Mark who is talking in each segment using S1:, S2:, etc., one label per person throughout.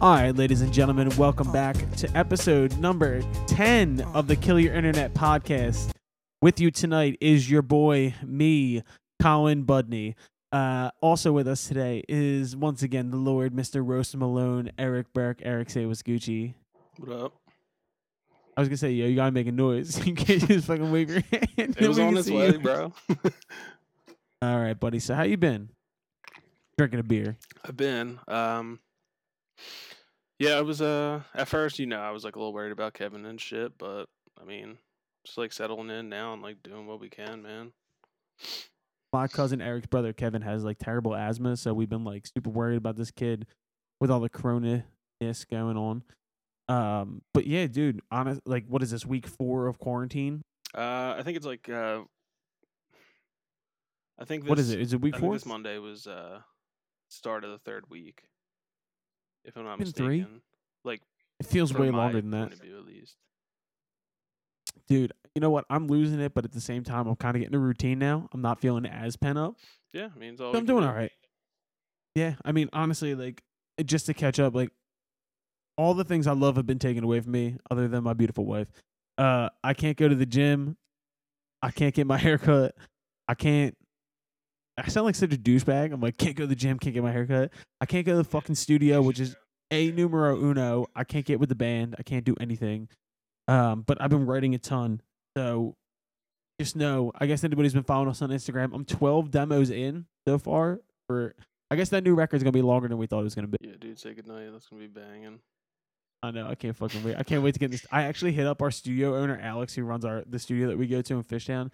S1: All right, ladies and gentlemen, welcome back to episode number 10 of the Kill Your Internet podcast. With you tonight is your boy, me, Colin Budney. Uh, also with us today is once again the Lord, Mr. Roast Malone, Eric Burke. Eric, Gucci.
S2: What up?
S1: I was gonna say, yo, you gotta make a noise. you can't just fucking wave your hand.
S2: It was on its way,
S1: you.
S2: bro.
S1: All right, buddy. So how you been? Drinking a beer.
S2: I've been. Um Yeah, it was uh at first, you know, I was like a little worried about Kevin and shit, but I mean, just like settling in now and like doing what we can, man.
S1: my cousin Eric's brother Kevin has like terrible asthma, so we've been like super worried about this kid with all the corona ness going on. Um, but yeah, dude, honest, like, what is this week four of quarantine?
S2: Uh I think it's like uh I think this,
S1: what is it? Is it
S2: I
S1: week
S2: think
S1: four?
S2: this Monday was uh start of the third week. If I'm not
S1: Been
S2: mistaken.
S1: three?
S2: Like
S1: It feels way longer than that,
S2: view, at least.
S1: dude. You know what? I'm losing it, but at the same time, I'm kind of getting a routine now. I'm not feeling as pent up.
S2: Yeah, I mean, it's all
S1: I'm doing
S2: do.
S1: all right. Yeah, I mean, honestly, like, just to catch up, like, all the things I love have been taken away from me, other than my beautiful wife. Uh, I can't go to the gym. I can't get my hair cut. I can't. I sound like such a douchebag. I'm like, can't go to the gym, can't get my hair cut. I can't go to the fucking studio, which is a numero uno. I can't get with the band. I can't do anything. Um, but I've been writing a ton. So just know, I guess anybody's been following us on Instagram. I'm 12 demos in so far for I guess that new record's gonna be longer than we thought it was gonna be.
S2: Yeah, dude, say goodnight. That's gonna be banging.
S1: I know. I can't fucking wait. I can't wait to get this. I actually hit up our studio owner, Alex, who runs our the studio that we go to in Fishtown,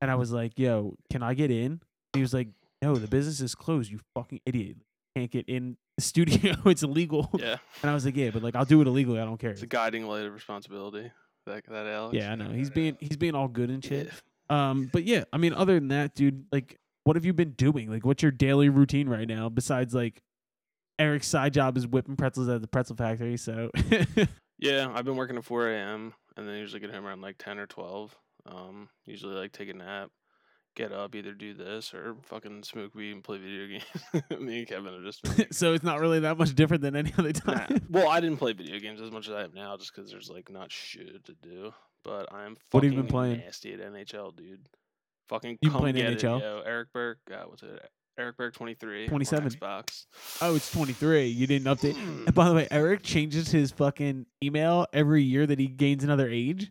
S1: and I was like, "Yo, can I get in?" He was like, "No, the business is closed. You fucking idiot. Can't get in the studio. it's illegal."
S2: Yeah.
S1: And I was like, "Yeah, but like I'll do it illegally. I don't care."
S2: It's a guiding light of responsibility. That that Alex.
S1: Yeah, I know. He's being he's being all good and shit.
S2: Yeah.
S1: Um, but yeah, I mean, other than that, dude, like, what have you been doing? Like, what's your daily routine right now? Besides, like, Eric's side job is whipping pretzels at the pretzel factory. So,
S2: Yeah, I've been working at 4 a.m. and then usually get home around like 10 or 12. Um, usually like take a nap, get up, either do this or fucking smoke weed and play video games. Me and Kevin are just
S1: so it's not really that much different than any other
S2: Nah.
S1: time.
S2: Well, I didn't play video games as much as I have now, just because there's like not shit to do. But I'm
S1: What have
S2: fucking
S1: you been playing?
S2: nasty at NHL, dude. Fucking
S1: You
S2: come
S1: playing
S2: get it,
S1: NHL?
S2: yo. Eric Burke, uh, what's it? Eric Burke 23. on
S1: 27.
S2: Xbox.
S1: Oh, it's 23. You didn't update. And by the way, Eric changes his fucking email every year that he gains another age.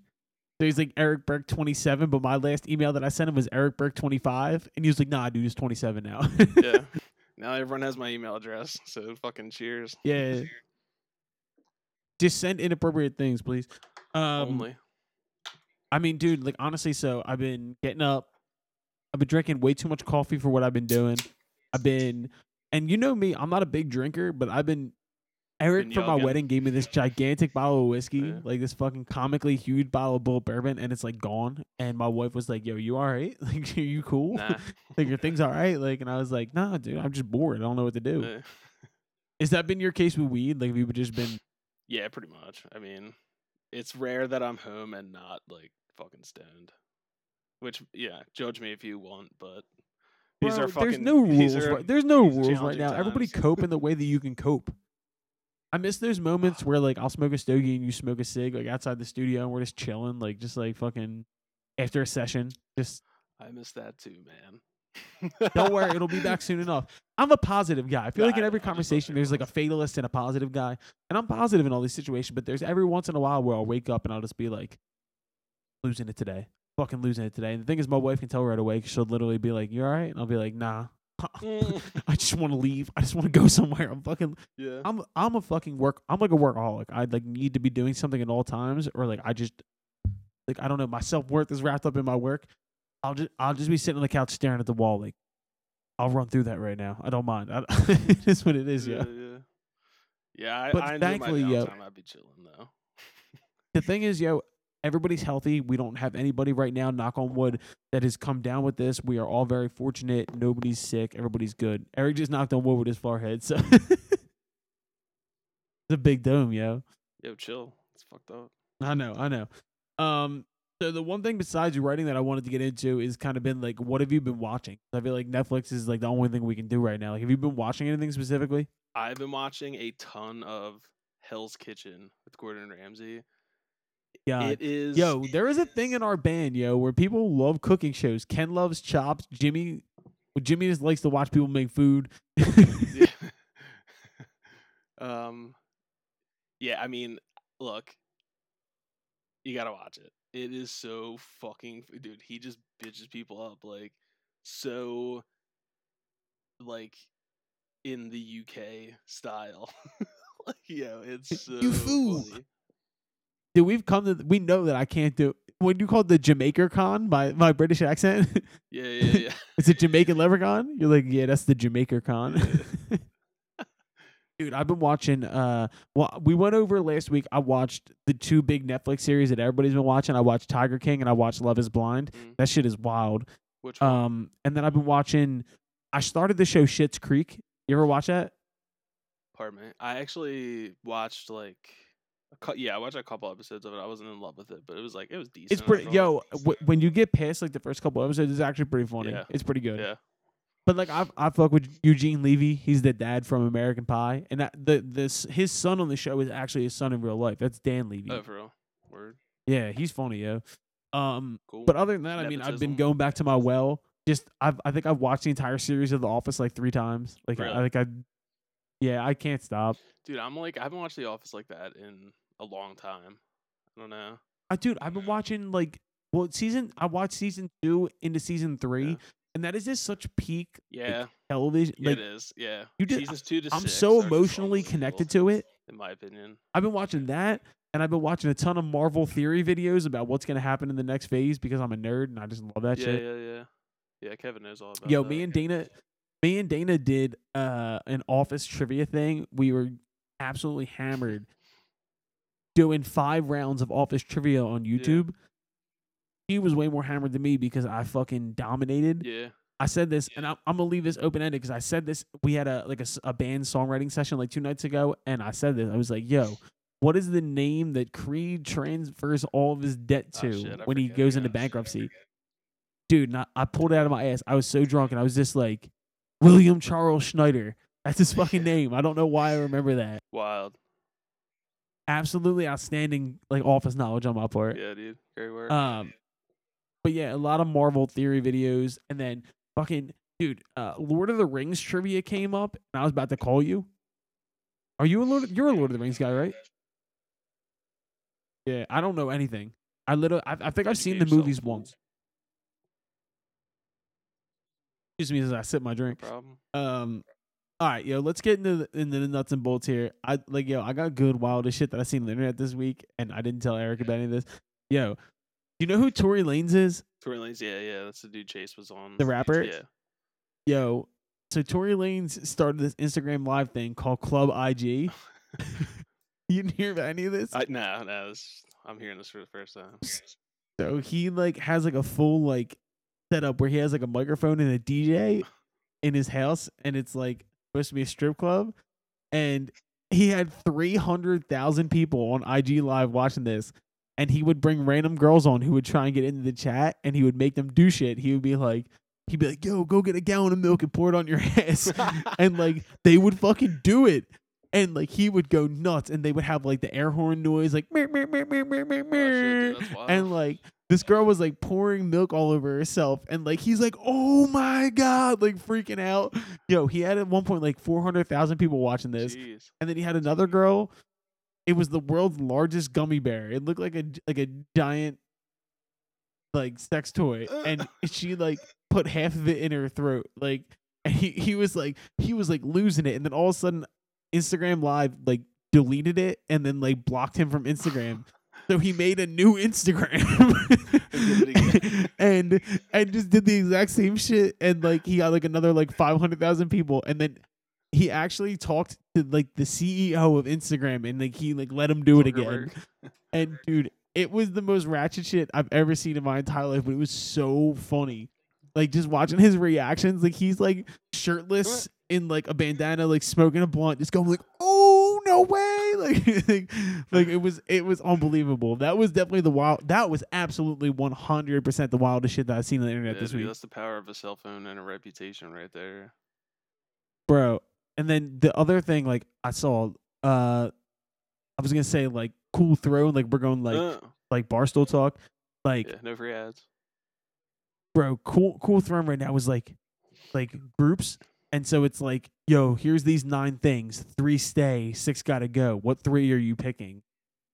S1: So he's like Eric Burke 27, but my last email that I sent him was Eric Burke 25. And he was like, nah, dude, it's 27 now.
S2: yeah. Now everyone has my email address, so fucking cheers.
S1: yeah. Just send inappropriate things, please. Um,
S2: Only.
S1: I mean, dude, like honestly, so I've been getting up. I've been drinking way too much coffee for what I've been doing. I've been, and you know me, I'm not a big drinker, but I've been. Eric for my wedding gave me this gigantic bottle of whiskey,
S2: Yeah.
S1: like this fucking comically huge bottle of Bull Bourbon, and it's like gone. And my wife was like, "Yo, you all right? Like, are you cool?
S2: Nah.
S1: like your things all right?" Like, and I was like, "Nah, dude, I'm just bored. I don't know what to do."
S2: Eh.
S1: Is that been your case with weed? Like, have you just been?
S2: Yeah, pretty much. I mean, it's rare that I'm home and not like fucking stoned. Which, yeah, judge me if you want, but these
S1: Bro,
S2: are fucking.
S1: there's no rules.
S2: are
S1: Right, there's no rules right now. Everybody cope in the way that you can cope. I miss those moments where like I'll smoke a stogie and you smoke a cig like outside the studio and we're just chilling, like just like fucking after a session. Just
S2: I miss that too, man.
S1: don't worry, it'll be back soon enough. I'm a positive guy. I feel like in every conversation there's like a fatalist and a positive guy, and I'm positive in all these situations. But there's every once in a while where I'll wake up and I'll just be like, losing it today, fucking losing it today. And the thing is, my wife can tell right away. 'cause she'll literally be like, "You all right?" And I'll be like, "Nah."
S2: Mm.
S1: I just want to leave. I just want to go somewhere. I'm fucking.
S2: yeah.
S1: I'm. I'm a fucking work. I'm like a workaholic. I like need to be doing something at all times, or like I just, like I don't know. My self worth is wrapped up in my work. I'll just. I'll just be sitting on the couch staring at the wall. Like, I'll run through that right now. I don't mind. I, it is what it is. Yeah.
S2: yeah, yeah. Yeah, I,
S1: But
S2: I
S1: thankfully,
S2: my
S1: yo-
S2: I'd be chilling though.
S1: The thing is, yo, everybody's healthy. We don't have anybody right now, knock on wood, that has come down with this. We are all very fortunate. Nobody's sick. Everybody's good. Eric just knocked on wood with his forehead. So it's a big dome, yo.
S2: Yo, chill. It's fucked up.
S1: I know, I know. Um, so the one thing besides writing that I wanted to get into is kind of been like, what have you been watching? I feel like Netflix is like the only thing we can do right now. Like, have you been watching anything specifically?
S2: I've been watching a ton of Hell's Kitchen with Gordon Ramsay.
S1: Yeah.
S2: It is
S1: Yo, there is a thing in our band, yo, where people love cooking shows. Ken loves chops. Jimmy, Jimmy just likes to watch people make food.
S2: Yeah. um yeah, I mean, look, you gotta watch it. It is so fucking dude, he just bitches people up like so like in the UK style. like yo, it's so
S1: You fool.
S2: funny.
S1: Dude, we've come to we know that I can't do when you called the Jamaica con by my British accent.
S2: Yeah, yeah, yeah.
S1: it's a Jamaican leprechaun. You're like, yeah, that's the Jamaica con. Dude, I've been watching. Uh, well, we went over last week. I watched the two big Netflix series that everybody's been watching. I watched Tiger King and I watched Love Is Blind.
S2: Mm.
S1: That shit is wild.
S2: Which one?
S1: Um, and then I've been watching. I started the show Schitt's Creek. You ever watch that?
S2: Pardon me. I actually watched like yeah, I watched a couple episodes of it. I wasn't in love with it, but it was like it was decent.
S1: It's pretty. Yo, w- when you get past like the first couple episodes, it's actually pretty funny.
S2: Yeah.
S1: It's pretty good.
S2: Yeah.
S1: But like I I fuck with Eugene Levy. He's the dad from American Pie, and that the this his son on the show is actually his son in real life. That's Dan Levy.
S2: Oh, for real. Word.
S1: Yeah, he's funny, yo. Um,
S2: Cool.
S1: but other than that, I mean, I've been going back to my well. Just I've I think I've watched the entire series of The Office like three times. Like I, I think I, yeah, I can't stop.
S2: Dude, I'm like I haven't watched The Office like that in a long time. I don't know.
S1: I dude, I've been watching like well season. I watched season two into season three,
S2: Yeah.
S1: and that is just such peak
S2: Yeah,
S1: television.
S2: yeah
S1: like
S2: it is. Yeah.
S1: you did-
S2: Seasons two to
S1: I'm
S2: six
S1: so emotionally connected to it.
S2: in my opinion.
S1: I've been watching that, and I've been watching a ton of Marvel theory videos about what's gonna happen in the next phase because I'm a nerd and I just love that
S2: yeah,
S1: shit.
S2: yeah, yeah. Yeah, Yeah, Kevin knows all about
S1: Yo,
S2: that.
S1: me and Dana, me and Dana did uh an office trivia thing. We were absolutely hammered doing five rounds of office trivia on YouTube. He was way more hammered than me because I fucking dominated.
S2: Yeah.
S1: I said this, and I'm, I'm gonna leave this open ended because I said this. We had a like a, a band songwriting session like two nights ago, and I said this. I was like, "Yo, what is the name that Creed transfers all of his debt
S2: Oh,
S1: to
S2: shit, I
S1: when he goes
S2: Yeah,
S1: into
S2: shit,
S1: bankruptcy?" Dude, I, I pulled it out of my ass. I was so drunk, and I was just like, "William Charles Schneider." That's his fucking name. I don't know why I remember that.
S2: Wild.
S1: Absolutely outstanding, like office knowledge on my part.
S2: Yeah, dude. Great work.
S1: Um, but yeah, a lot of Marvel theory videos, and then fucking dude, uh, Lord of the Rings trivia came up, and I was about to call you. Are you a Lord? You're a Lord of the Rings guy, right? Yeah, I don't know anything. I literally, I, I think I've seen the
S2: yourself,
S1: movies once. Excuse me as I sip my
S2: no
S1: drink.
S2: problem.
S1: Um, all right, yo, let's get into the, into the nuts and bolts here. I like, yo, I got good wild shit that I seen on the internet this week, and I didn't tell Eric about any of this. Yo, do you know who Tory Lanez is?
S2: Tory Lanez, yeah, yeah. That's the dude Chase was on.
S1: The rapper?
S2: Yeah.
S1: Yo, so Tory Lanez started this Instagram live thing called Club IG. you didn't hear about any of this?
S2: I no, no. This, I'm hearing this for the first time.
S1: so he like has like a full like setup where he has like a microphone and a DJ in his house, and it's like supposed to be a strip club, and he had three hundred thousand people on IG live watching this. And he would bring random girls on who would try and get into the chat, and he would make them do shit. He would be like, he'd be like, "Yo, go get a gallon of milk and pour it on your ass," and like they would fucking do it. And like he would go nuts, and they would have like the air horn noise, like "Meow, meow, meow, meow, meow, meow,
S2: Oh, shit, dude,
S1: and like this girl was like pouring milk all over herself, and like he's like, "Oh my god!" like freaking out. Yo, he had at one point like four hundred thousand people watching this,
S2: Jeez.
S1: and then he had another girl. It was the world's largest gummy bear. It looked like a like a giant like sex toy, uh. and she like put half of it in her throat. Like, and he he was like he was like losing it, and then all of a sudden, Instagram Live like deleted it, and then like blocked him from Instagram. So he made a new Instagram.
S2: Did it again.
S1: and and just did the exact same shit. And like he got like another like 500,000 people. And then he actually talked to like the CEO of Instagram. And like he like let him do it again. And dude, it was the most ratchet shit I've ever seen in my entire life, but it was so funny. Like just watching his reactions, like he's like shirtless in like a bandana, like smoking a blunt, just going like, "Oh no way!" Like, like, like it was, it was unbelievable. That was definitely the wild. That was absolutely one hundred percent the wildest shit that I've seen on the internet
S2: Yeah,
S1: this
S2: dude,
S1: week,
S2: That's the power of a cell phone and a reputation right there.
S1: bro. And then the other thing, like I saw, uh, I was gonna say like cool throw, like we're going like like barstool talk. Like,
S2: yeah, no free ads.
S1: bro, cool cool throwing right now was like like groups. And so it's like, yo, here's these nine things. Three stay, six gotta go. What three are you picking?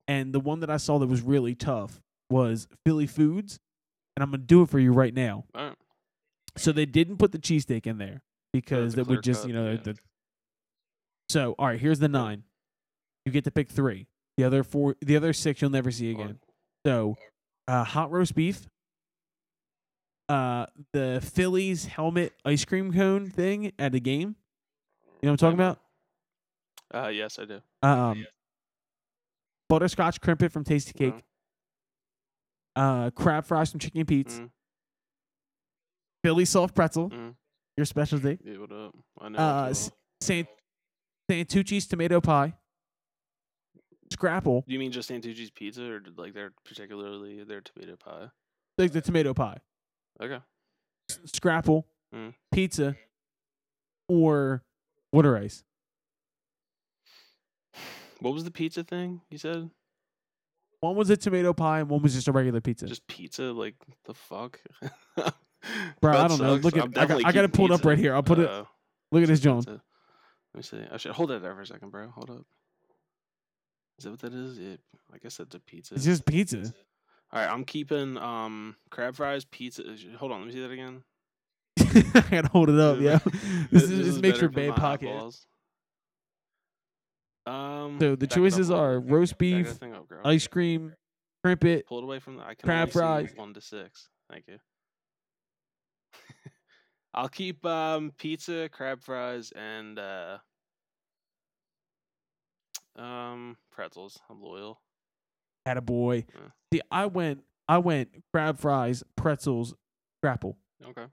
S1: And the one that I saw that was really tough was Philly Foods. And I'm gonna do it for you right now.
S2: All right.
S1: So they didn't put the cheesesteak in there because it would just,
S2: cut,
S1: you know,
S2: yeah.
S1: the So, all right, here's the nine. You get to pick three. The other four the other six you'll never see again. So, uh, hot roast beef, uh, the Phillies helmet ice cream cone thing at a game. You know what I'm talking about?
S2: Uh, yes, I do.
S1: Um, butterscotch crimpet from Tastykake, uh, crab fries from Chickie's and Pete's,
S2: Mm.
S1: Philly soft pretzel,
S2: Mm.
S1: your specialty,
S2: Yeah, what up? I know.
S1: uh,
S2: what you
S1: s- Sant- Santucci's tomato pie, Scrapple,
S2: Do you mean just Santucci's pizza, or like their particularly their tomato pie?
S1: like the tomato pie,
S2: Okay.
S1: Scrapple,
S2: Mm.
S1: pizza, or water ice.
S2: What was the pizza thing you said?
S1: One was a tomato pie and one was just a regular pizza.
S2: Just pizza? Like the fuck?
S1: Bro, I don't know. Look at
S2: I'm
S1: got, I got it pulled up right here. I'll put it.
S2: Uh,
S1: Look at this, John.
S2: Let me see. I should hold that there for a second, bro. Hold up. Is that what that is? Yeah, I guess that's a pizza.
S1: It's just pizza.
S2: All right, I'm keeping um crab fries, pizza. Hold on, let me see that again.
S1: I gotta hold it up, yeah. This, is this makes
S2: your
S1: for
S2: for
S1: bad
S2: my
S1: pocket.
S2: eyeballs. Um.
S1: So the choices are roast beef,
S2: up,
S1: ice cream, crimpet.
S2: Pull it away from the. I can
S1: crab fries.
S2: one to six. Thank you. I'll keep um pizza, crab fries, and uh um pretzels. I'm loyal.
S1: Had a boy.
S2: Yeah.
S1: See, I went, I went crab fries, pretzels, scrapple.
S2: Okay.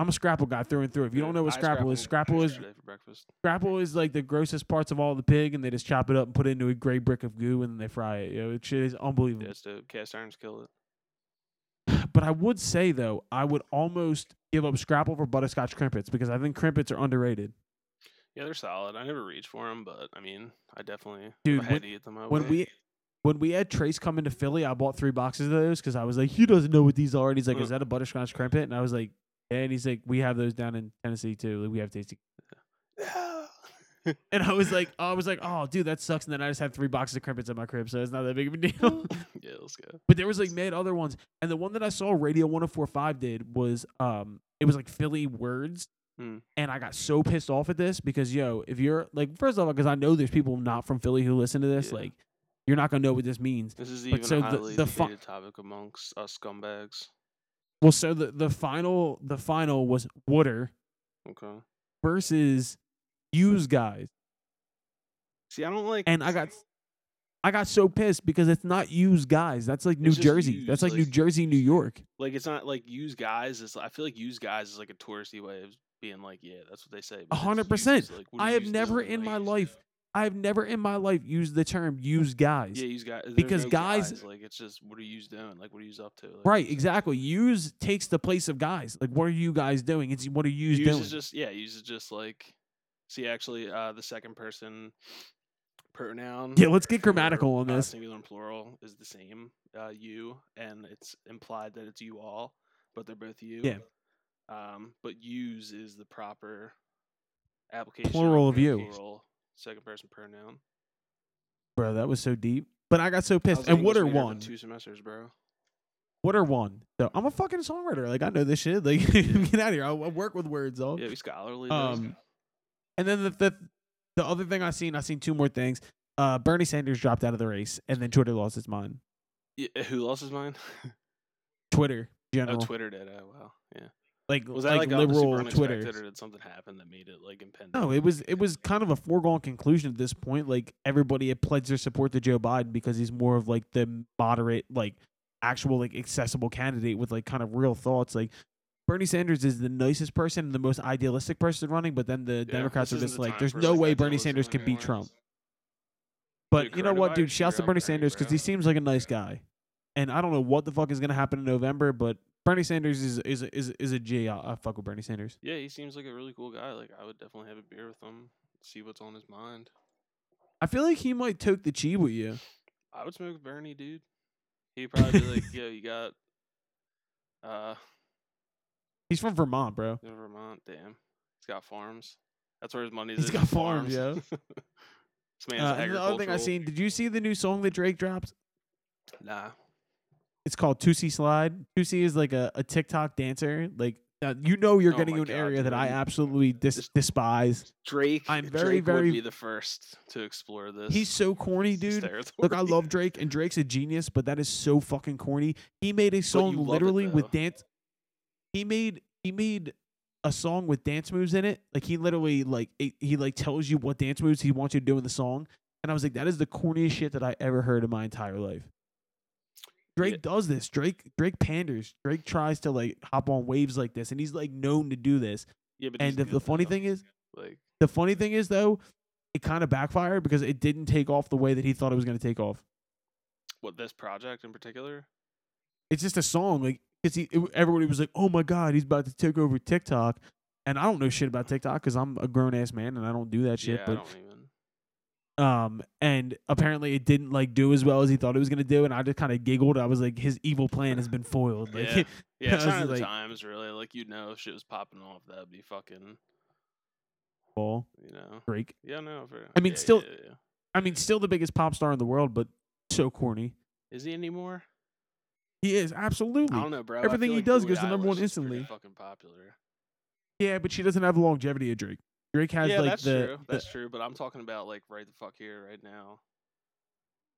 S1: I'm a scrapple guy through and through. If you don't know what
S2: I
S1: scrapple is, scrapple is
S2: for breakfast.
S1: scrapple is like the grossest parts of all the pig, and they just chop it up and put it into a gray brick of goo, and then they fry it. Yo, it shit is unbelievable.
S2: The cast irons kill it.
S1: But I would say though, I would almost give up Scrapple for butterscotch crimpets because I think crimpets are underrated.
S2: Yeah, they're solid. I never reach for them, but I mean, I definitely
S1: Dude,
S2: had
S1: when-
S2: to eat them. I
S1: When we when we had Trace come into Philly, I bought three boxes of those because I was like, he doesn't know what these are, and he's like, is that a butterscotch crimpet? And I was like, yeah, and he's like, we have those down in Tennessee too. Like, we have tasty. And I was like, I was like, oh, dude, that sucks. And then I just had three boxes of crimpets at my crib, so it's not that big of a deal.
S2: yeah, let's go.
S1: But there was like mad other ones, and the one that I saw Radio 104.5 did was um, it was like Philly words,
S2: Hmm.
S1: and I got so pissed off at this because yo, if you're like, first of all, because I know there's people not from Philly who listen to this,
S2: Yeah.
S1: like, you're not gonna know what this means.
S2: This is
S1: But
S2: even
S1: so
S2: a
S1: the-
S2: highly
S1: the fu-
S2: debated topic amongst us scumbags.
S1: Well, so the the final the final was water
S2: Okay.
S1: versus use guys,
S2: See, I don't like.
S1: and I got. I got so pissed because it's not use guys. That's like New
S2: It's
S1: Jersey. That's
S2: used,
S1: like New Jersey, New York.
S2: like it's not like use guys. Is I feel like use guys is like a touristy way of being like, yeah, that's what they say. but
S1: hundred percent.
S2: like,
S1: I have never in
S2: Like,
S1: my life, I have never in my life used the term use guys.
S2: Yeah, use guys.
S1: Because
S2: no
S1: guys-
S2: like it's just what are you doing? Like what are you up to? Like,
S1: Right, exactly. Use takes the place of guys. Like, what are you guys doing? It's what are you
S2: Use
S1: doing?
S2: is just yeah. Use is just like see actually uh the second person pronoun.
S1: yeah, let's get grammatical on
S2: uh,
S1: this.
S2: singular and plural is the same. Uh, you and it's implied that it's you all, but they're both you.
S1: Yeah.
S2: Um, but use is the proper application.
S1: Plural of you.
S2: Plural second person pronoun.
S1: Bro, that was so deep. But I got so pissed. And what are one?
S2: Two semesters, bro.
S1: What are one? So I'm a fucking songwriter. Like I know this shit. Like get out of here. I, I work with words, though.
S2: Yeah, we scholarly.
S1: Um, and then the, the the other thing I seen, I seen two more things. Uh, Bernie Sanders dropped out of the race, and then Twitter lost his mind.
S2: Yeah, who lost his mind?
S1: Twitter,
S2: oh,
S1: general,
S2: Twitter did. Oh, wow. Yeah.
S1: Like
S2: Was that like,
S1: like, liberal Twitter.
S2: or did something happen that made it like impending?
S1: No, it was it was kind of a foregone conclusion at this point. Like everybody had pledged their support to Joe Biden because he's more of like the moderate, like actual, like accessible candidate with like kind of real thoughts. Like Bernie Sanders is the nicest person and the most idealistic person running, but then the Democrats are just
S2: the
S1: like, there's no way Bernie Sanders can beat. Trump. But
S2: Dude,
S1: you know what, dude? Shouts to Bernie
S2: Bernie,
S1: Sanders because he seems like a nice guy, and I don't know what the fuck is gonna happen in November, but Bernie Sanders is is is is a G. I, I fuck with Bernie Sanders.
S2: Yeah, he seems like a really cool guy. Like I would definitely have a beer with him, see what's on his mind.
S1: I feel like he might toke the chi with you.
S2: I would smoke Bernie, dude. He'd probably be like, "Yo, you got uh
S1: He's from Vermont, bro.
S2: in Vermont? Damn, he's got farms. That's where his money's.
S1: He's got farms, yeah.
S2: this man's
S1: Uh, the other thing I seen, did you see the new song that Drake dropped?
S2: Nah.
S1: It's called Toosie Slide. Toosie is like a, a TikTok dancer. Like uh, you know, you're
S2: Oh
S1: getting to an
S2: God,
S1: area that I absolutely dis- despise.
S2: Drake.
S1: I'm very,
S2: Drake
S1: very-
S2: would be the first to explore this.
S1: He's so corny, dude. Look, I love Drake, and Drake's a genius, but that is so fucking corny. He made a song
S2: love it,
S1: literally with dance. He made he made a song with dance moves in it. Like he literally like it, he like tells you what dance moves he wants you to do in the song, and I was like, that is the corniest shit that I ever heard in my entire life. Drake
S2: Yeah.
S1: does this. Drake Drake panders. Drake tries to like hop on waves like this, and he's like known to do this.
S2: Yeah, but
S1: And the, the funny thing is,
S2: like,
S1: the funny thing is though, it kind of backfired because it didn't take off the way that he thought it was going to take off.
S2: what this project in particular?
S1: it's just a song like because he it- everybody was like oh my god he's about to take over tiktok and i don't know shit about tiktok because i'm a grown-ass man and i don't do that shit
S2: yeah, I
S1: but
S2: don't even.
S1: Um and apparently it didn't like do as well as he thought it was gonna do and i just kind of giggled i was like his evil plan has been foiled like
S2: Yeah, yeah. It's not
S1: like-
S2: times, really. Like you know, if shit was popping off, that'd be fucking.
S1: ball
S2: You know.
S1: drake
S2: Yeah, no. For,
S1: I mean,
S2: yeah,
S1: still-
S2: yeah, yeah.
S1: i mean still the biggest pop star in the world but so corny
S2: Is he anymore?
S1: he is absolutely.
S2: I don't know, bro.
S1: Everything he
S2: like
S1: does
S2: Billie
S1: goes to number one
S2: Eilish is pretty
S1: instantly.
S2: Fucking popular.
S1: yeah but she doesn't have the longevity of drake drake has
S2: yeah,
S1: like
S2: that's
S1: the,
S2: true.
S1: the-
S2: That's true. But I'm talking about like right the fuck here, right now.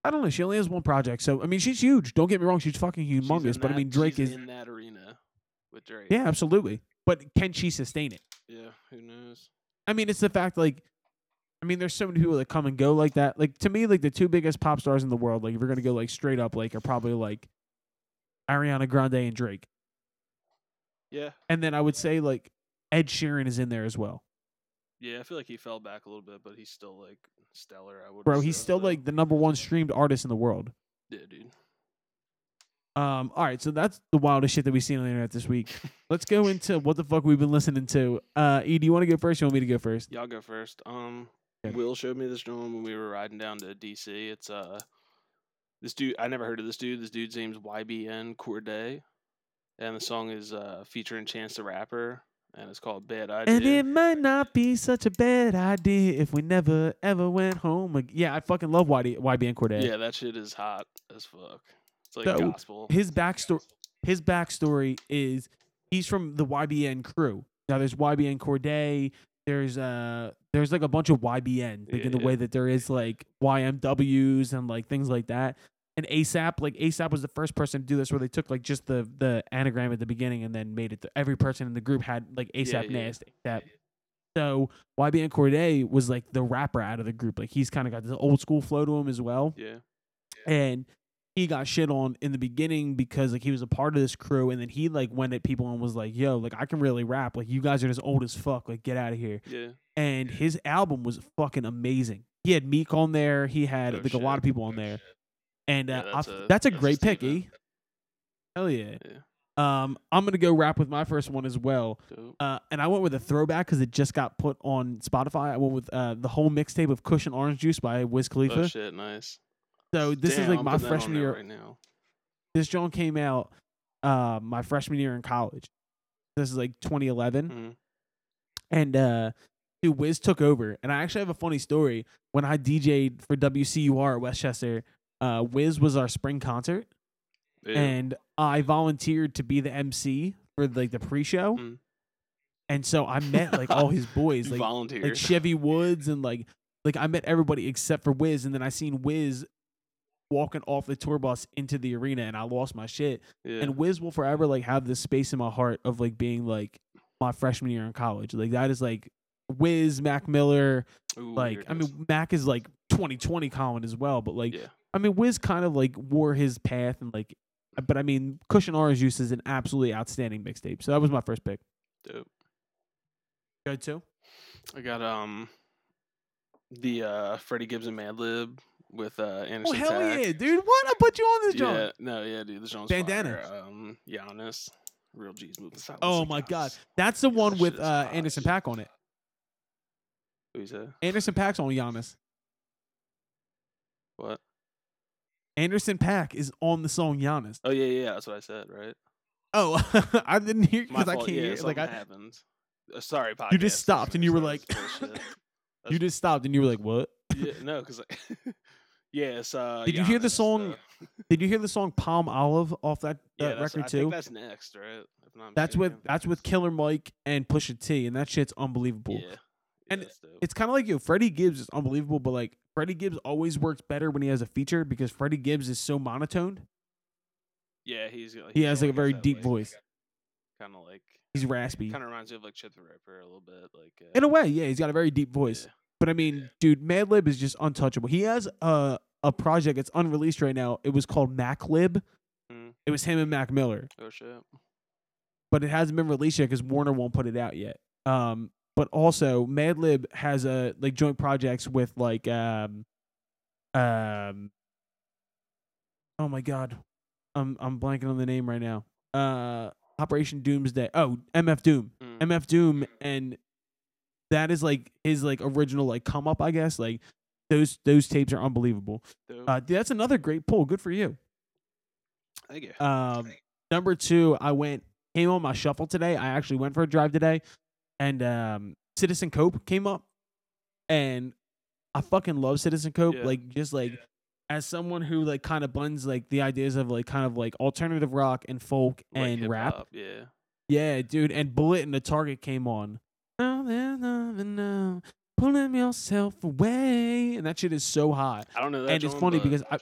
S1: i don't know she only has one project so i mean she's huge don't get me wrong she's fucking
S2: She's in
S1: humongous but i mean drake
S2: she's
S1: is
S2: in that arena with Drake.
S1: Yeah, absolutely. But can she sustain it?
S2: Yeah. Who knows?
S1: I mean, it's the fact like I mean, there's so many people that come and go like that. Like to me, like the two biggest pop stars in the world, like if you're gonna go like straight up, like are probably like Ariana Grande and Drake.
S2: Yeah.
S1: And then I would say like Ed Sheeran is in there as well.
S2: Yeah. I feel like he fell back a little bit, but he's still like stellar. I would.
S1: Bro, he's still like the number one streamed artist in the world.
S2: Yeah, dude.
S1: Um, all right, so that's the wildest shit that we've seen on the internet this week. Let's go into what the fuck we've been listening to. Uh E, do you want to go first? You want me to go first?
S2: Y'all go first. Um,
S1: Okay.
S2: Will showed me this joint when we were riding down to DC. It's uh, this dude. I never heard of this dude. This dude's name's YBN Cordae, and the song is uh featuring Chance the Rapper, and it's called Bad Idea.
S1: And it might not be such a bad idea if we never ever went home. Yeah, I fucking love YD, YBN Cordae.
S2: yeah, that shit is hot as fuck. It's like
S1: So,
S2: gospel.
S1: His backstory, his backstory is he's from the YBN crew. Now there's YBN Cordae. There's uh there's like a bunch of YBN, like in the
S2: Yeah.
S1: way that there is like YMWs and like things like that. And ASAP, like ASAP was the first person to do this, where they took like just the the anagram at the beginning and then made it. To, every person in the group had like ASAP
S2: yeah.
S1: Nast, ASAP. So YBN Cordae was like the rapper out of the group. Like he's kind of got this old school flow to him as well.
S2: Yeah,
S1: and he got shit on in the beginning because like he was a part of this crew and then he like went at people and was like yo like i can really rap. Like you guys are just old as fuck. Like get out of here.
S2: Yeah.
S1: and his album was fucking amazing. He had meek on there. He had
S2: Oh,
S1: like a lot of people on oh, there and uh,
S2: Yeah, that's a-
S1: that's a
S2: that's a
S1: great pick
S2: statement.
S1: e hell yeah
S2: Yeah.
S1: um i'm gonna go rap with my first one as well uh, and I went with a throwback because it just got put on Spotify. I went with uh, the whole mixtape of Kush and Orange Juice by Wiz Khalifa.
S2: Oh shit, nice.
S1: so this
S2: Damn,
S1: is like my
S2: putting that on
S1: freshman year.
S2: right now.
S1: this John came out uh my freshman year in college. This is like 2011,
S2: Mhm.
S1: and uh, dude, Wiz took over. And I actually have a funny story. When I DJ'd for WCUR at West Chester, uh, Wiz was our spring concert, and I volunteered to be the MC for like the pre-show.
S2: Mm.
S1: And so I met like all his boys, like
S2: volunteered.
S1: like Chevy Woods and like like I met everybody except for Wiz, and then I seen Wiz walking off the tour bus into the arena, and I lost my shit.
S2: yeah.
S1: And Wiz will forever like have this space in my heart of like being like my freshman year in college. Like that is like Wiz, Mac Miller.
S2: Ooh,
S1: Like I mean. Mac is like 2020 Colin as well, but like
S2: yeah.
S1: I mean, Wiz kind of like wore his path and like. But I mean, Kush and Orange Juice is an absolutely outstanding mixtape. So that was my first pick.
S2: Dope.
S1: Good too.
S2: I got um the uh Freddie Gibbs and Madlib with uh Anderson.
S1: Oh hell
S2: Paak.
S1: yeah, dude! What I put you on this
S2: Yeah, no, yeah, dude, this joint's
S1: Bandana.
S2: fire. Um, Giannis, real G's moving silence.
S1: Oh my
S2: Giannis.
S1: god, that's the
S2: Yeah,
S1: one
S2: that
S1: with uh,
S2: hot.
S1: Anderson Paak on it.
S2: Who's that?
S1: Anderson Paak's on Giannis.
S2: What?
S1: Anderson Paak is on the song Giannis.
S2: Oh yeah, yeah, that's what I said, right?
S1: Oh, I didn't hear because I can't
S2: yeah,
S1: hear. Like I,
S2: happened. Uh, sorry, podcast.
S1: You just stopped and you were like- you just stopped and you were like, "What?"
S2: yeah, no, because like, yes. Uh,
S1: Did you hear the song
S2: uh,
S1: Did you hear the song Palmolive off that,
S2: yeah,
S1: that
S2: that's,
S1: record
S2: I
S1: too?
S2: think that's next, right? If I'm not
S1: That's with
S2: mistaken.
S1: that's with Killer Mike and Pusha T, and that shit's unbelievable.
S2: Yeah,
S1: And
S2: yeah.
S1: It's kind of like yo, Freddie Gibbs is unbelievable, but like Freddie Gibbs always works better when he has a feature because Freddie Gibbs is so monotone.
S2: yeah, he's like,
S1: He has like a very deep voice.
S2: kind of like
S1: He's raspy.
S2: kind of reminds me of like Chip the Ripper a little bit, like uh,
S1: In a way, yeah, he's got a very deep voice.
S2: yeah.
S1: But I mean, dude, Madlib is just untouchable. He has a a project that's unreleased right now. It was called Maclib.
S2: Mm.
S1: It was him and Mac Miller.
S2: Oh shit.
S1: but it hasn't been released yet because Warner won't put it out yet. Um, but also Madlib has a like joint projects with like um, um, oh my god, I'm I'm blanking on the name right now. Uh, Operation Doomsday. Oh, MF Doom,
S2: Mm.
S1: MF Doom, and that is like his like original like come up, I guess. Like those those tapes are unbelievable. Uh, that's another great pull. Good for you.
S2: Thank you.
S1: Um, number two, I went came on my shuffle today. I actually went for a drive today, and um, Citizen Cope came up, and I fucking love Citizen Cope.
S2: Yeah.
S1: Like just like as someone who like kind of blends like the ideas of like kind of like alternative rock and folk
S2: Like
S1: and rap.
S2: hip-hop, Yeah.
S1: Yeah, dude. And Bullet and the Target came on. Oh, now, Pulling yourself away, and that shit is so hot
S2: I don't know
S1: and it's funny because I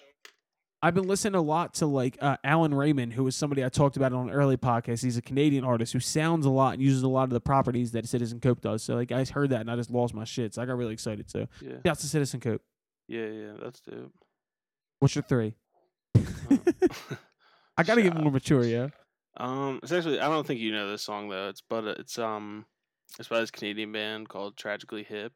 S1: I've been listening a lot to like uh, Allan Rayman, who is somebody I talked about on an early podcast. He's a Canadian artist who sounds a lot and uses a lot of the properties that Citizen Cope does. So like I heard that and I just lost my shit. So I got really excited. So
S2: yeah,
S1: that's the Citizen Cope.
S2: yeah, yeah, that's dope.
S1: What's your three? I gotta get more mature, yeah.
S2: Um, it's actually I don't think you know this song though. It's but it's um, it's by this Canadian band called Tragically Hip.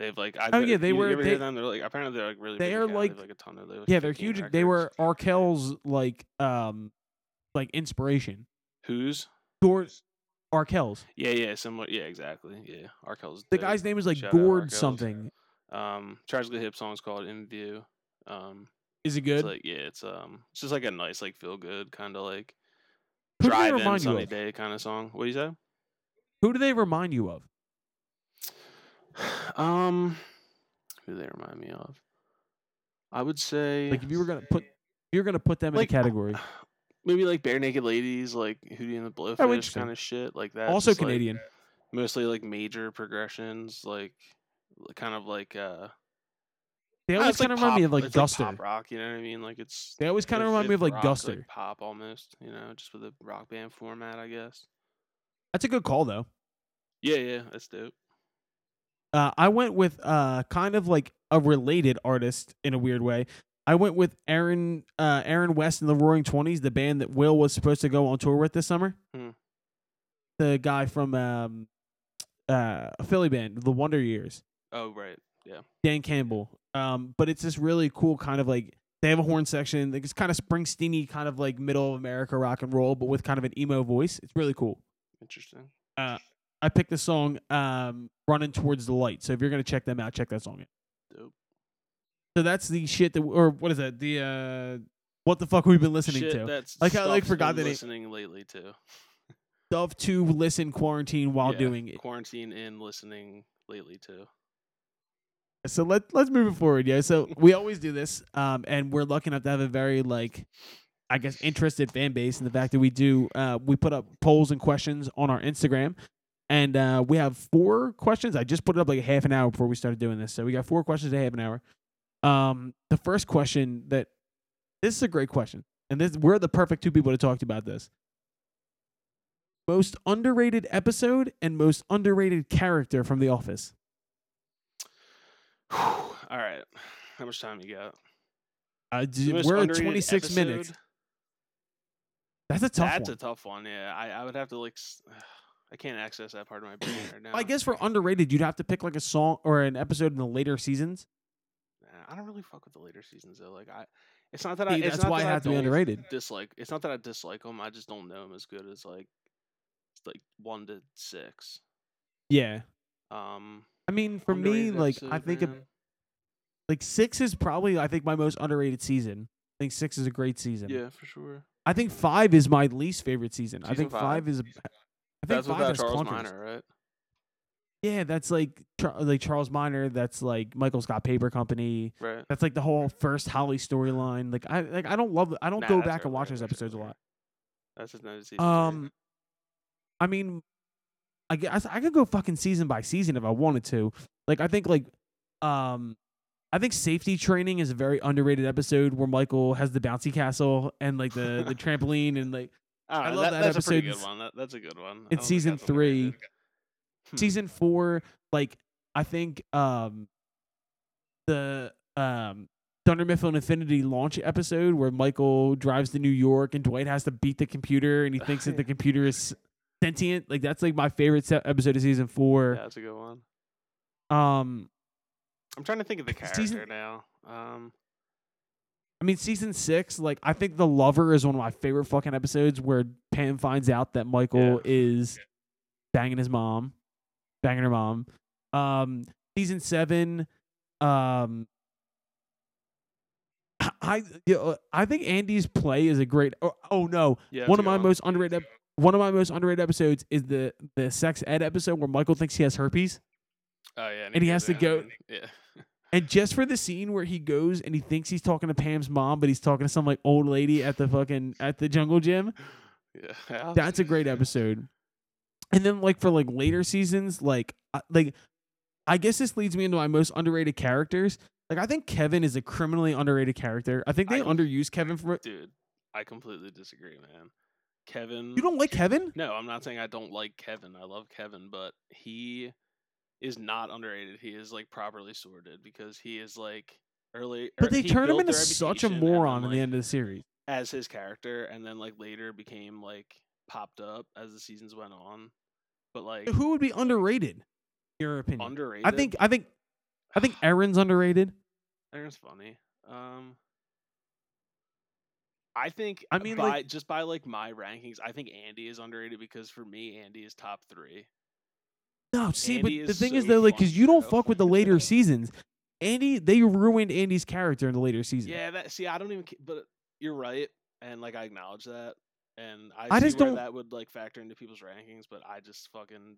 S2: They've like I
S1: Oh, yeah, they
S2: you,
S1: were-
S2: You ever
S1: they-
S2: hear them? They're like apparently they're like really.
S1: they
S2: big
S1: are like-
S2: like a ton of those.
S1: Yeah, they're huge. They were Arkell's like um like inspiration.
S2: who's?
S1: Gord Arkell's.
S2: Yeah, yeah, similar. Yeah, exactly. Yeah, Arkell's.
S1: The
S2: dope.
S1: guy's name is like
S2: Shout
S1: Gord something.
S2: Um, Tragically Hip song's called In View. Um,
S1: Is it
S2: it's
S1: good?
S2: like yeah, it's um, it's just like a nice like feel good kind of like
S1: Who do they
S2: drive in sunny
S1: of?
S2: day kind of song. What do you say?
S1: Who do they remind you of?
S2: Um, who do they remind me of? I would say
S1: Like if you were gonna put if you were gonna put them
S2: Like,
S1: in a category.
S2: maybe like Barenaked Ladies, like Hootie and the Blowfish
S1: interesting.
S2: kind of shit, like that.
S1: also
S2: just, like,
S1: Canadian.
S2: mostly like major progressions, like kind of like uh.
S1: They
S2: uh,
S1: always kind of remind me of like
S2: it's
S1: Guster.
S2: pop rock, you know what I mean? Like it's.
S1: They always kind of
S2: if-
S1: remind me
S2: if
S1: of like Guster.
S2: pop almost, you know, just with a rock band format, I guess.
S1: That's a good call though.
S2: Yeah, yeah, that's dope.
S1: Uh, I went with uh kind of like a related artist in a weird way. I went with Aaron uh Aaron West and the Roaring Twenties, the band that Will was supposed to go on tour with this summer.
S2: Hmm.
S1: The guy from um uh a Philly band, The Wonder Years.
S2: Oh right, yeah.
S1: Dan Campbell. Um, but it's this really cool kind of like they have a horn section. Like it's kind of Springsteeny, kind of like middle of America rock and roll, but with kind of an emo voice. It's really cool.
S2: Interesting.
S1: I picked the song um, "Running Towards the Light." So if you're gonna check them out, check that song out.
S2: Dope.
S1: So that's the shit that, or what is that? The uh, what the fuck we've been listening
S2: Shit,
S1: to?
S2: that's
S1: Like, I, like, forgot
S2: been
S1: the name.
S2: listening lately too.
S1: Stuff to listen quarantine while
S2: Yeah,
S1: doing it.
S2: quarantine and listening lately too.
S1: So let let's move it forward, yeah. So we always do this, um, and we're lucky enough to have a very like, I guess, interested fan base. in the fact that we do, uh, we put up polls and questions on our Instagram, and uh, we have four questions. I just put it up like a half an hour before we started doing this, so we got four questions a half an hour. Um, the first question that this is a great question, and this we're the perfect two people to talk to about this. Most underrated episode and most underrated character from The Office.
S2: All right, how much time you got?
S1: Uh, we're at
S2: underrated
S1: 26 minutes. That's a tough
S2: That's
S1: one.
S2: a tough one. Yeah, I, I would have to like. I can't access that part of my brain right now.
S1: I guess for underrated, you'd have to pick like a song or an episode in the later seasons.
S2: Nah, I don't really fuck with the later seasons though. Like I, it's not that I. It's
S1: that's
S2: not
S1: why
S2: that
S1: it
S2: I
S1: has to be underrated.
S2: Dislike. It's not that I dislike them. I just don't know them as good as like, like one to six.
S1: Yeah.
S2: Um,
S1: I mean, for me, like I
S2: episode,
S1: think of. Like six is probably I think my most underrated season. I think six is a great season.
S2: Yeah, for sure.
S1: I think five is my least favorite season. I think
S2: five?
S1: five is. I think
S2: That's without Charles
S1: clunkers.
S2: Miner, right?
S1: Yeah, that's like like Charles Miner. That's like Michael Scott Paper Company.
S2: Right.
S1: That's like the whole first Holly storyline. Like I like I don't love. I don't
S2: Nah,
S1: go back and watch those episodes a lot.
S2: That's just nose season. three.
S1: Um, I mean, I guess I could go fucking season by season if I wanted to. Like I think like, um, I think safety training is a very underrated episode where Michael has the bouncy castle and like the the trampoline and like
S2: I,
S1: I love
S2: that,
S1: that
S2: that's a pretty
S1: episode.
S2: good one. That, that's a good one. I don't
S1: in season
S2: three. Hmm.
S1: season four. Like I think um, the um. Dunder Mifflin Infinity launch episode where Michael drives to New York and Dwight has to beat the computer and he thinks that the computer is sentient. Like that's like my favorite se- episode of season four.
S2: Yeah, that's a good one.
S1: Um,
S2: I'm trying to think of the character
S1: Season-
S2: now. Um,
S1: I mean season six. Like I think the lover is one of my favorite fucking episodes where Pam finds out that Michael
S2: Yeah.
S1: is banging his mom, banging her mom. Um, season seven. Um, I you know, I think Andy's play is a great. Oh, oh no,
S2: yeah,
S1: one of my most underrated. One of my most underrated episodes is the the sex ed episode where Michael thinks he has herpes.
S2: Oh yeah,
S1: and he
S2: goes
S1: has to go-
S2: Yeah.
S1: And just for the scene where he goes and he thinks he's talking to Pam's mom, but he's talking to some like old lady at the fucking at the jungle gym.
S2: Yeah.
S1: That's a great episode. And then like for like later seasons, like I- like I guess this leads me into my most underrated characters. Like I think Kevin is a criminally underrated character. I think they
S2: I-
S1: underuse Kevin for
S2: Dude, I completely disagree, man. Kevin.
S1: You don't like Kevin?
S2: No, I'm not saying I don't like Kevin. I love Kevin, but he is not underrated. He is like properly sorted because he is like early.
S1: But they
S2: he
S1: turned him into such a
S2: and then,
S1: moron in the end of the series.
S2: as his character, and then like later became like popped up as the seasons went on. But like
S1: Who would be underrated? In your opinion?
S2: underrated,
S1: I think I think I think Aaron's underrated.
S2: Aaron's funny. Um, I think.
S1: I mean,
S2: by,
S1: like-
S2: just by like my rankings, I think Andy is underrated because for me, Andy is top three.
S1: No, see,
S2: Andy
S1: but the thing is though, like, because you don't fuck with the later seasons. Andy, they ruined Andy's character in the later season.
S2: Yeah, that. See, I don't even. But you're right, and like I acknowledge that, and I,
S1: I just don't-
S2: that would like factor into people's rankings. But I just fucking,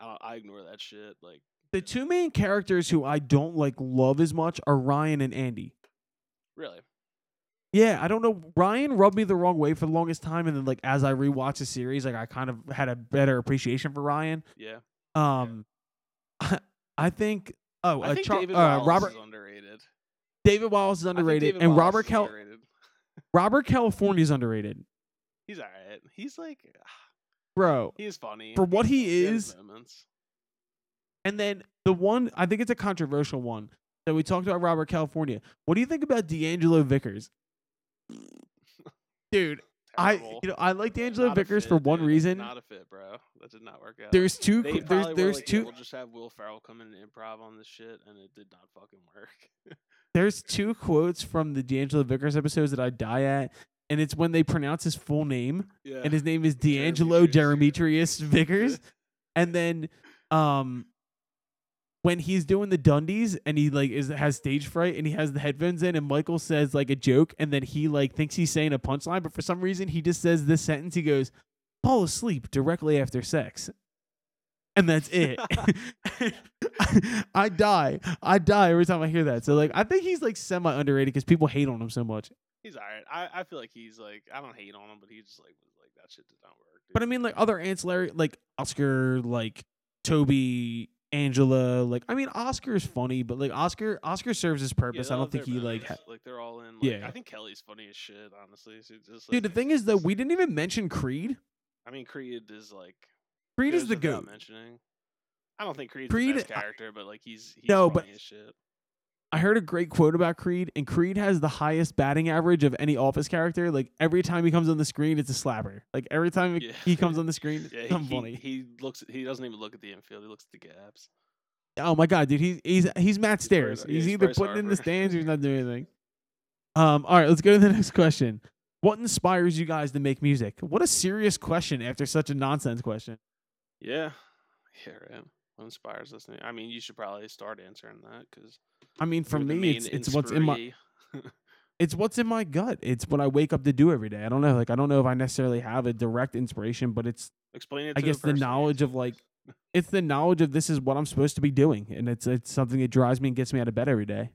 S2: I don't. I ignore that shit. Like,
S1: The two main characters who I don't like love as much are Ryan and Andy.
S2: really,
S1: Yeah, I don't know. Ryan rubbed me the wrong way for the longest time, and then like as I rewatched the series, like I kind of had a better appreciation for Ryan.
S2: yeah.
S1: Um, I think. Oh,
S2: I
S1: uh,
S2: think
S1: Char-
S2: David
S1: uh,
S2: Wallace
S1: Robert
S2: is underrated.
S1: David Wallace is
S2: I
S1: underrated, and
S2: Wallace
S1: Robert Cal-
S2: underrated.
S1: Robert California is underrated,
S2: He's alright. He's like,
S1: bro.
S2: he is funny
S1: For what he
S2: He has his
S1: is. And then the one, I think it's a controversial one. that we talked about Robert California. What do you think about D'Angelo Vickers? Dude, I you know I like D'Angelo
S2: Not
S1: Vickers
S2: fit,
S1: for one
S2: dude.
S1: reason.
S2: Not a fit, bro. That did not work out.
S1: There's two.
S2: They
S1: There's there's
S2: like,
S1: two.
S2: Yeah, we'll just have Will Ferrell come in and improv on this shit, and it did not fucking work.
S1: There's two quotes from the D'Angelo Vickers episodes that I die at, and it's when they pronounce his full name,
S2: yeah.
S1: and his name is D'Angelo. Jeremitrius Vickers, and then um when he's doing the Dundies and he like is has stage fright and he has the headphones in and Michael says like a joke and then he like thinks he's saying a punchline but for some reason he just says this sentence he goes fall asleep directly after sex. And that's it. I die. I die every time I hear that. So like I think he's like semi underrated because people hate on him so much.
S2: He's alright. I, I feel like he's like I don't hate on him, but he just like like that shit did not work.
S1: But I mean, like other ancillary, like Oscar, like Toby, Angela. Like I mean, Oscar is funny, but like Oscar, Oscar serves his purpose.
S2: they
S1: I don't think he like. Ha-
S2: like they're all in. Like,
S1: Yeah.
S2: I think Kelly's funny as shit. Honestly, so just,
S1: Dude, the thing is that we didn't even mention Creed.
S2: I mean, Creed is like
S1: Creed is the goat.
S2: Mentioning. I don't think Creed's
S1: Creed-
S2: the best character, but like he's, he's
S1: No,
S2: funny
S1: but-
S2: as shit.
S1: I heard a great quote about Creed, and Creed has the highest batting average of any Office character. Like every time he comes on the screen, it's a slapper. Like every time
S2: Yeah.
S1: he comes on the screen,
S2: Yeah, he,
S1: something
S2: he,
S1: funny.
S2: he looks. He doesn't even look at the infield. He looks at the gaps.
S1: Oh my god, dude, he's he's he's Matt
S2: He's
S1: Stairs.
S2: yeah,
S1: He's
S2: he's
S1: either putting in the stands or he's not doing anything. Um, all right, let's go to the next question. What inspires you guys to make music? What a serious question after such a nonsense question.
S2: Yeah, yeah, right. What inspires us? I mean, you should probably start answering that because
S1: I mean, for me, it's it's what's in my it's what's in my gut. It's what I wake up to do every day. I don't know, like I don't know if I necessarily have a direct inspiration, but it's
S2: explain it.
S1: I guess the knowledge of like it's the knowledge of this is what I'm supposed to be doing, and it's it's something that drives me and gets me out of bed every day.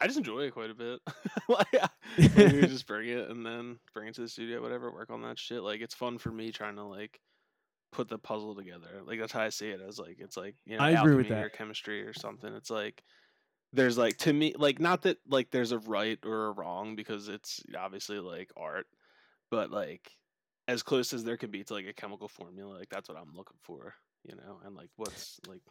S2: I just enjoy it quite a bit. like, we just bring it and then bring it to the studio, whatever, work on that shit. Like it's fun for me trying to like put the puzzle together. Like that's how I see it as like it's like you know
S1: I agree with
S2: alchemy or chemistry or something. It's like there's like to me like not that like there's a right or a wrong because it's obviously like art, but like as close as there can be to like a chemical formula, like that's what I'm looking for, you know, and like what's like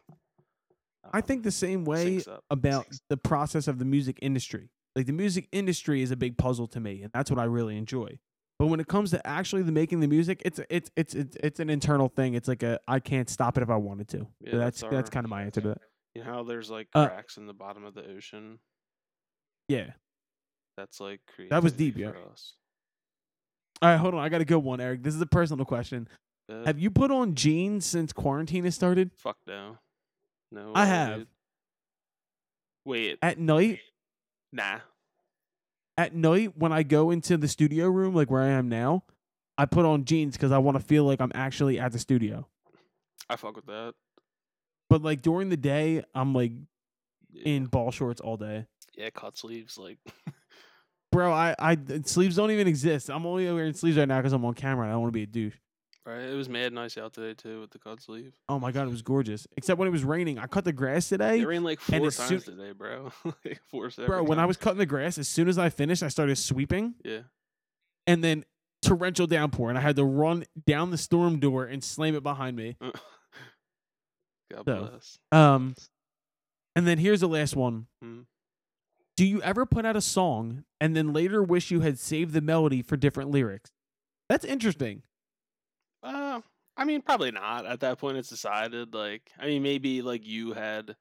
S1: I think the same way about the process of the music industry. Like the music industry is a big puzzle to me, and that's what I really enjoy. But when it comes to actually the making the music, it's it's it's it's, it's an internal thing. It's like a I can't stop it if I wanted to.
S2: Yeah,
S1: So that's
S2: that's
S1: that's kind of my answer to that.
S2: you know how there's like
S1: Uh,
S2: cracks in the bottom of the ocean.
S1: Yeah.
S2: That's like
S1: That was deep, yeah.
S2: us.
S1: All right, hold on. I got to go one, Eric. This is a personal question.
S2: Uh,
S1: Have you put on jeans since quarantine has started?
S2: fuck no, no.
S1: I
S2: way,
S1: have.
S2: dude. Wait,
S1: At night,
S2: nah.
S1: At night when I go into the studio room, like where I am now, I put on jeans because I want to feel like I'm actually at the studio.
S2: I fuck with that.
S1: But like during the day, I'm like
S2: Yeah,
S1: in ball shorts all day.
S2: yeah, cut sleeves. Like,
S1: Bro, I, I sleeves don't even exist. I'm only wearing sleeves right now because I'm on camera. I don't want to be a douche.
S2: Right? It was mad nice out today too with the cut sleeve.
S1: Oh my god, it was gorgeous. Except when it was raining. I cut the grass today.
S2: It rained like four
S1: soon-
S2: times today, bro. like four.
S1: Bro, when I was cutting the grass, as soon as I finished, I started sweeping
S2: yeah,
S1: and then torrential downpour, and I had to run down the storm door and slam it behind me.
S2: God
S1: So,
S2: bless.
S1: Um, and then here's the last one.
S2: Mhm.
S1: Do you ever put out a song and then later wish you had saved the melody for different lyrics? That's interesting.
S2: I mean, probably not. At that point, it's decided. Like, I mean, maybe like you had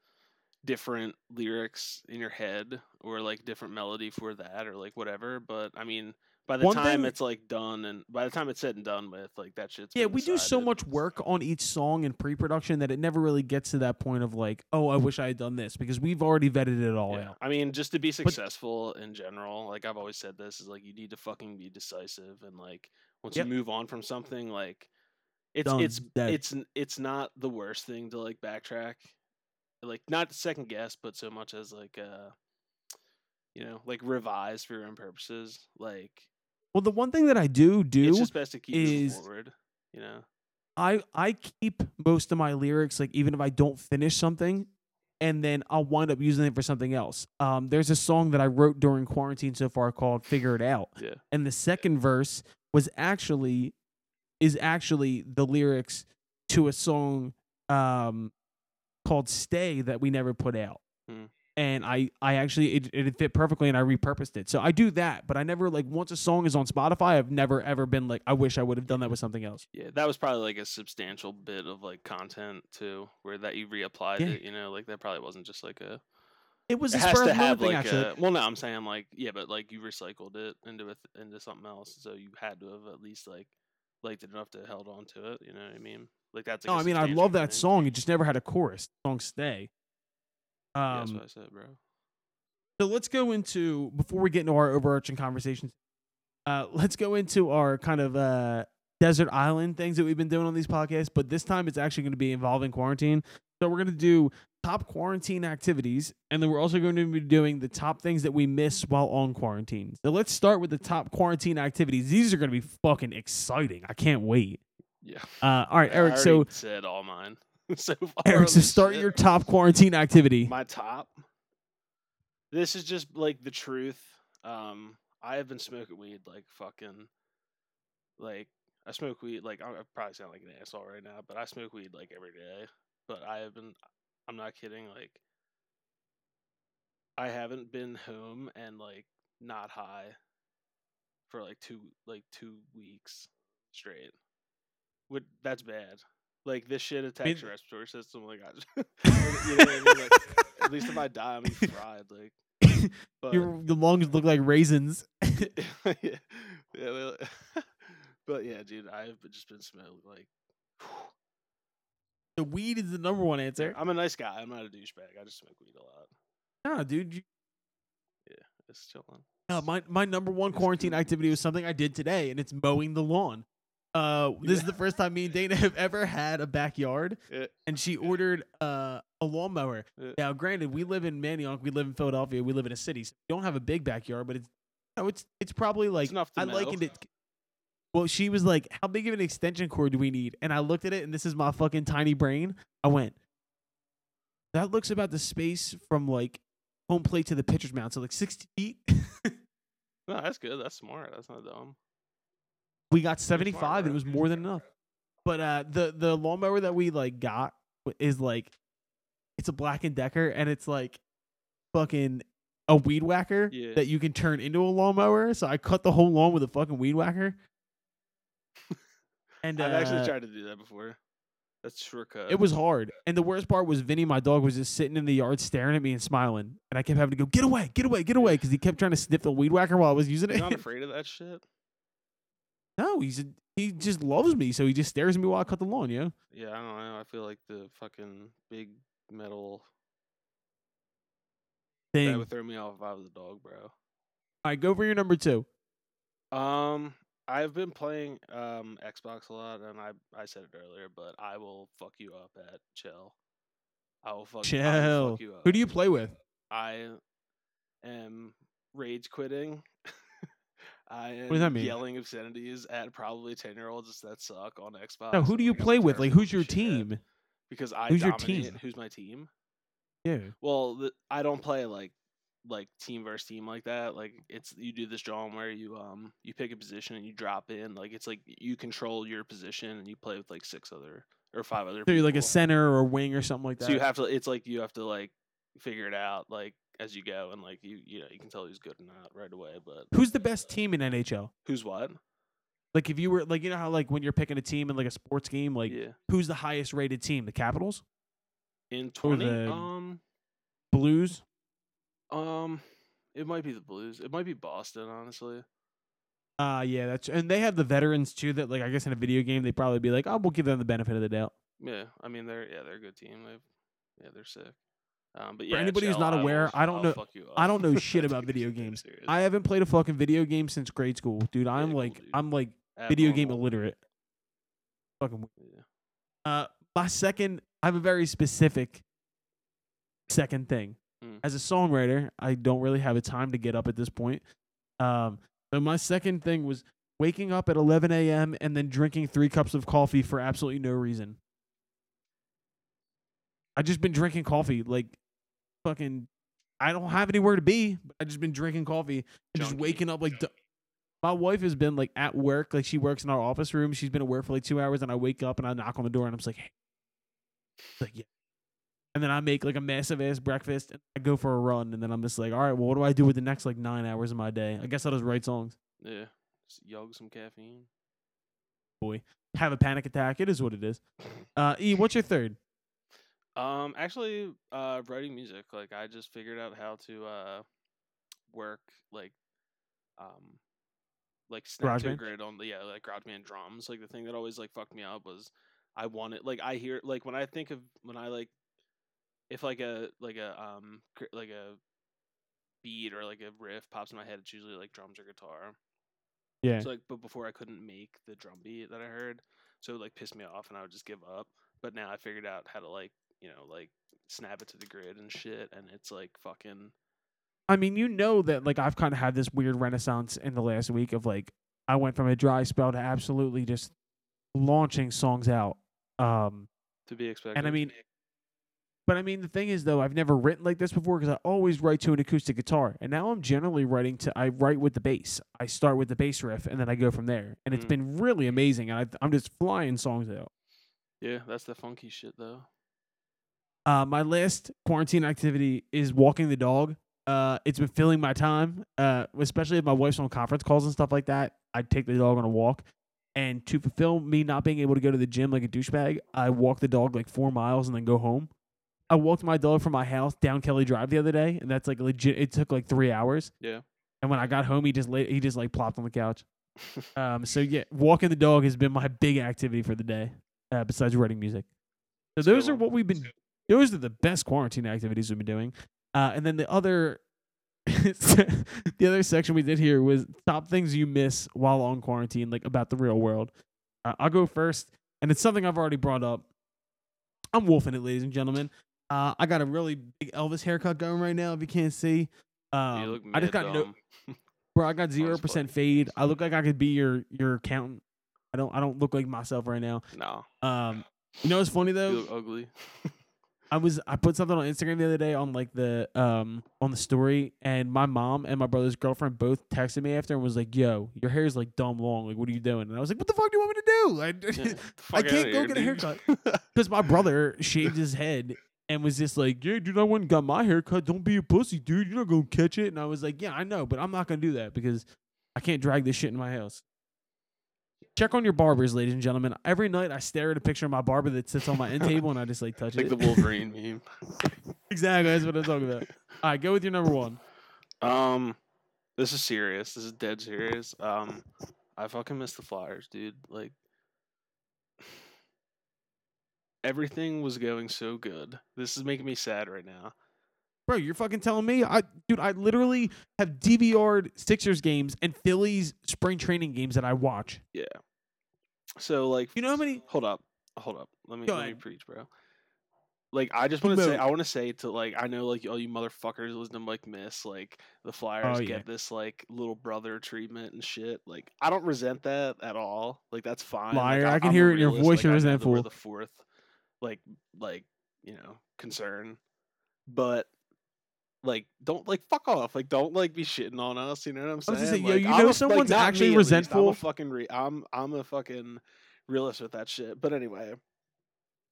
S2: different lyrics in your head or like different melody for that or like whatever. But I mean, by the
S1: One
S2: time
S1: thing-
S2: it's like done and by the time it's said and done with, like that shit's
S1: Yeah,
S2: been
S1: we do so
S2: decided.
S1: much work on each song in pre-production that it never really gets to that point of like, oh, I wish I had done this because we've already vetted it all
S2: Yeah.
S1: out.
S2: I mean, just to be successful in general, like I've always said this is like you need to fucking be decisive and like once
S1: Yep.
S2: you move on from something, like it's
S1: Done,
S2: it's
S1: dead.
S2: it's it's not the worst thing to like backtrack, like not second guess, but so much as like uh, you know, like revise for your own purposes. Like
S1: Well, the one thing that I do do
S2: it's just best to keep
S1: is-
S2: forward. You know,
S1: I I keep most of my lyrics like even if I don't finish something and then I'll wind up using it for something else. Um there's a song that I wrote during quarantine so far called Figure It Out.
S2: Yeah.
S1: And the second verse was actually is actually the lyrics to a song um called Stay that we never put out.
S2: Hmm.
S1: And I, I actually it, it fit perfectly and I repurposed it. So I do that, but I never like once a song is on Spotify, I've never ever been like, I wish I would have done that with something else.
S2: yeah, that was probably like a substantial bit of like content too, where that you reapplied
S1: Yeah.
S2: it. You know, like that probably wasn't just like a
S1: It was
S2: it
S1: a
S2: has to
S1: of the moment
S2: have
S1: thing,
S2: like
S1: actually.
S2: a well no i'm saying like yeah but like you recycled it into it into something else so you had to have at least like liked it enough to held on to it you know what i mean like that's like
S1: No, I mean I love that
S2: thing.
S1: song. It just never had a chorus. Song stay.
S2: yeah, that's
S1: Um,
S2: what i said bro
S1: so let's go into before we get into our overarching conversations. Uh, let's go into our kind of uh, desert island things that we've been doing on these podcasts, but this time it's actually going to be involving quarantine. So we're going to do top quarantine activities, and then we're also going to be doing the top things that we miss while on quarantine. So let's start with the top quarantine activities. These are going to be fucking exciting. I can't wait.
S2: yeah
S1: Uh, all right, Eric. So
S2: said all mine so far
S1: Eric, so start
S2: shit.
S1: your top quarantine activity.
S2: my top this is just like the truth um i have been smoking weed like fucking like i smoke weed like i I probably sound like an asshole right now but i smoke weed like every day but i have been i'm not kidding like i haven't been home and like not high for like two like two weeks straight would that's bad like this shit attacks your respiratory system like i just you know what I mean? Like, at least if I die, I'm fried. Like, but
S1: Your the lungs look like raisins.
S2: yeah, yeah, but yeah, dude, I've just been smelling like
S1: The weed is the number one answer.
S2: I'm a nice guy. I'm not a douchebag. I just smoke weed a lot.
S1: Nah, dude. You,
S2: It's chilling.
S1: uh, my my number one quarantine activity was something I did today, and it's mowing the lawn. Uh, this is the first time me and Dana have ever had a backyard,
S2: Yeah.
S1: and she ordered uh, a lawnmower.
S2: Yeah.
S1: Now, granted, we live in Manayunk, we live in Philadelphia, we live in a city, so we don't have a big backyard, but it's you know, it's it's probably like
S2: to
S1: I likened it. Well, she was like, "How big of an extension cord do we need?" And I looked at it, and this is my fucking tiny brain. I went, "That looks about the space from like home plate to the pitcher's mound, so like sixty feet."
S2: No, that's good. That's smart. That's not dumb.
S1: we got
S2: You're smart,
S1: seventy five, and it was more than enough. But uh, the the lawnmower that we like got is like, it's a Black and Decker, and it's like, fucking a weed whacker
S2: Yeah.
S1: that you can turn into a lawnmower. So I cut the whole lawn with a fucking weed whacker. And
S2: I've
S1: uh,
S2: actually tried to do that before. That's shortcut.
S1: It was hard. And the worst part was Vinny, my dog, was just sitting in the yard staring at me and smiling. And I kept having to go, get away, get away, get away, because he kept trying to sniff the weed whacker while I was using
S2: He's
S1: it.
S2: not afraid of that shit.
S1: no, he's a, he just loves me, so he just stares at me while I cut the lawn, yo.
S2: Yeah, I don't know. I feel like the fucking big metal
S1: thing.
S2: that would throw me off if I was a dog, bro.
S1: All right, go for your number two.
S2: Um, I've been playing um Xbox a lot, and I I said it earlier, but I will fuck you up at chel. I will fuck. I will
S1: Chel.
S2: fuck you up.
S1: Who do you play with?
S2: I am rage quitting. I am
S1: does that mean?
S2: yelling obscenities at probably ten year olds that suck on Xbox.
S1: Now, who do you play with? Like, who's your team?
S2: Because I
S1: Who's your team?
S2: Who's my team?
S1: Yeah.
S2: Well, the, I don't play like like team versus team like that. Like it's you do this drawing where you um you pick a position and you drop in. Like it's like you control your position and you play with like six other or five other.
S1: So you're like a center or a wing or something like that.
S2: So you have to. It's like you have to like figure it out like as you go and like you you know you can tell who's good or not right away. But
S1: Who's the best team in NHL?
S2: who's what?
S1: Like if you were like you know how like when you're picking a team in like a sports game, like
S2: yeah.
S1: who's the highest rated team? The Capitals,
S2: In twenty,
S1: the-
S2: um,
S1: Blues.
S2: Um, it might be the Blues. It might be Boston, honestly.
S1: Uh yeah, that's and they have the veterans too. That like I guess in a video game they'd probably be like, oh, we'll give them the benefit of the doubt.
S2: Yeah, I mean they're yeah they're a good team. They've yeah they're sick. Um, but
S1: For
S2: yeah,
S1: anybody who's not aware, I don't know- I don't know shit about video games.
S2: serious.
S1: I haven't played a fucking video game since grade school, dude. I'm
S2: cool,
S1: like
S2: dude.
S1: I'm like video game illiterate. Fucking. weird.
S2: Yeah.
S1: Uh, my second, I have a very specific second thing.
S2: Mm.
S1: As a songwriter, I don't really have a time to get up at this point. Um, so my second thing was waking up at 11 a.m. and then drinking three cups of coffee for absolutely no reason. I just been drinking coffee like fucking. I don't have anywhere to be. But I just been drinking coffee and just waking up like. my wife has been like at work, like she works in our office room. She's been at work for like two hours, and I wake up and I knock on the door and I'm just like, hey. Like yeah. And then I make like a massive ass breakfast and I go for a run, and then I'm just like, all right, well, what do I do with the next like nine hours of my day? I guess I'll just write songs.
S2: Yeah, just yog some caffeine.
S1: Boy, have a panic attack. It is what it is. Uh, E, what's your third?
S2: Um, actually, uh, writing music. Like I just figured out how to uh work like um like snap to grid on the yeah like GarageBand drums. Like the thing that always like fucked me up was I wanted like I hear like when I think of when I like if like a like a um like a beat or like a riff pops in my head, it's usually like drums or guitar.
S1: Yeah.
S2: So like, but before I couldn't make the drum beat that I heard, so it like pissed me off, and I would just give up. But now I figured out how to like, you know, like snap it to the grid and shit, and it's like fucking
S1: I mean, you know that like I've kind of had this weird renaissance in the last week of like I went from a dry spell to absolutely just launching songs out. Um,
S2: to be expected.
S1: and I mean, but I mean the thing is though I've never written like this before because I always write to an acoustic guitar, and now I'm generally writing to I write with the bass. I start with the bass riff and then I go from there, and it's
S2: Mm.
S1: been really amazing. And I, I'm just flying songs out.
S2: yeah, that's the funky shit though.
S1: Uh, my last quarantine activity is walking the dog. Uh, it's been filling my time, uh, especially if my wife's on conference calls and stuff like that. I take the dog on a walk, and to fulfill me not being able to go to the gym like a douchebag, I walk the dog like four miles and then go home. I walked my dog from my house down Kelly Drive the other day, and that's like legit. It took like three hours.
S2: Yeah.
S1: And when I got home, he just lay, he just like plopped on the couch. Um, so yeah, walking the dog has been my big activity for the day, uh, besides writing music. So those are what we've been. Those are the best quarantine activities we've been doing. Uh, and then the other, the other section we did here was top things you miss while on quarantine, like about the real world. Uh, I'll go first, and it's something I've already brought up. I'm wolfing it, ladies and gentlemen. Uh, I got a really big Elvis haircut going right now. If you can't see, um, I just got no, bro. I got zero percent fade. I look like I could be your your accountant. I don't. I don't look like myself right now.
S2: No,
S1: Um, you know what's funny though?
S2: you look ugly.
S1: I was I put something on Instagram the other day on like the um on the story and my mom and my brother's girlfriend both texted me after and was like, "Yo, your hair's like dumb long. Like, what are you doing?" And I was like, "What the fuck do you want me to do?"
S2: Yeah,
S1: I can't go
S2: here,
S1: get a haircut. Because my brother shaved his head and was just like, "Yeah, dude, I went and got my haircut. Don't be a pussy, dude. You're not gonna catch it." And I was like, "Yeah, I know, but I'm not gonna do that because I can't drag this shit in my house." Check on your barbers, ladies and gentlemen. Every night I stare at a picture of my barber that sits on my end table and I just like touch
S2: like
S1: it.
S2: the Wolverine meme.
S1: exactly, that's what I'm talking about. All right, go with your number one.
S2: Um, this is serious. This is dead serious. Um, I fucking miss the Flyers, dude. Like, everything was going so good. This is making me sad right now.
S1: Bro, you're fucking telling me? I dude, I literally have DVR'd Sixers games and Phillies spring training games that I watch.
S2: Yeah. So like,
S1: You know how many
S2: hold up, hold up. Let me
S1: Go
S2: let me preach, bro. Like, I just want to say, I want to say to like, I know like all you motherfuckers listen to like miss like the Flyers
S1: Oh, yeah.
S2: get this like little brother treatment and shit. Like, I don't resent that at all. Like, that's fine.
S1: Liar,
S2: Like,
S1: I can
S2: I'm
S1: hear it in your voice
S2: like,
S1: you're
S2: I know that we're
S1: resentful.
S2: the fourth, like, like you know, concern, but. Like don't like fuck off like don't like be shitting on us you know what I'm saying?
S1: say, yo, you
S2: I'm
S1: know
S2: a-
S1: someone's
S2: me
S1: actually
S2: at least, I'm a
S1: resentful?
S2: fucking re- I'm I'm a fucking realist with that shit. But anyway,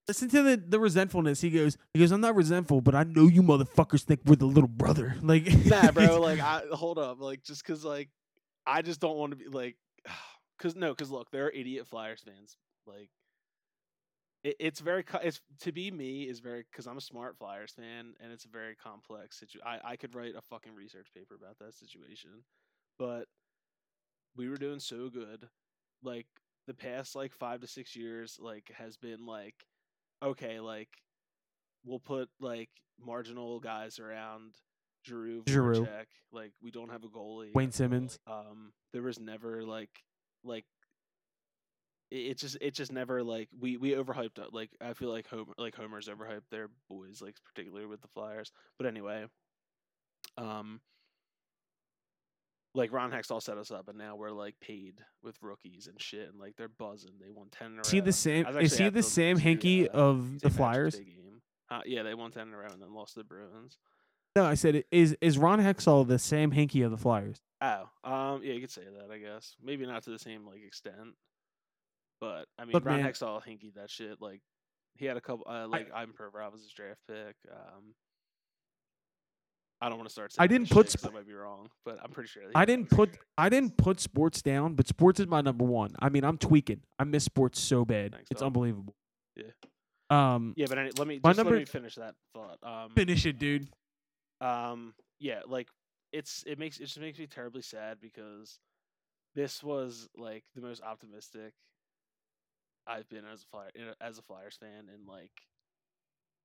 S1: Listen to the, the resentfulness. He goes, he goes, I'm not resentful, but I know you motherfuckers think we're the little brother. Like
S2: nah, bro. Like, I hold up. Like, just because like I just don't want to be like, because no, because look, there are idiot Flyers fans. Like, it, it's very it's to be me is very because I'm a smart Flyers fan and it's a very complex situation. I I could write a fucking research paper about that situation, but we were doing so good. Like the past like five to six years, like has been like okay, like we'll put like marginal guys around Giroux,
S1: Giroux.
S2: Voracek. Like we don't have a goalie.
S1: Wayne Simmonds.
S2: Um, there was never like like it, it just it just never like we we overhyped it. Like I feel like Homer like Homer's overhyped their boys like particularly with the Flyers. But anyway, um. Like Ron Hextall set us up, and now we're like paid with rookies and shit, and like they're buzzing. They won ten in a row.
S1: Is he the same is he the Sam
S2: St.
S1: Hinkie
S2: uh,
S1: of the Flyers?
S2: Uh, yeah, they won ten in a row and then lost to the Bruins.
S1: No, I said is is Ron Hextall the Sam Hinkie of the Flyers?
S2: Oh, um, yeah, you could say that. I guess maybe not to the same like extent, but I mean,
S1: Look,
S2: Ron
S1: man.
S2: Hextall hinky that shit. Like he had a couple. Uh, like Ivan Provorov was his draft pick. Um, I don't want to start.
S1: I didn't
S2: that
S1: put
S2: shit
S1: sp-
S2: I might be wrong, but I'm pretty sure.
S1: I didn't put I didn't put sports down, but sports is my number one. I mean, I'm tweaking. I miss sports so bad.
S2: Thanks,
S1: it's
S2: dog.
S1: unbelievable.
S2: Yeah.
S1: Um,
S2: Yeah, but any, let me just
S1: number-
S2: let me finish that thought. Um,
S1: finish it, dude.
S2: um yeah like it's it makes it just makes me terribly sad because this was like the most optimistic i've been as a flyer as a flyers fan in like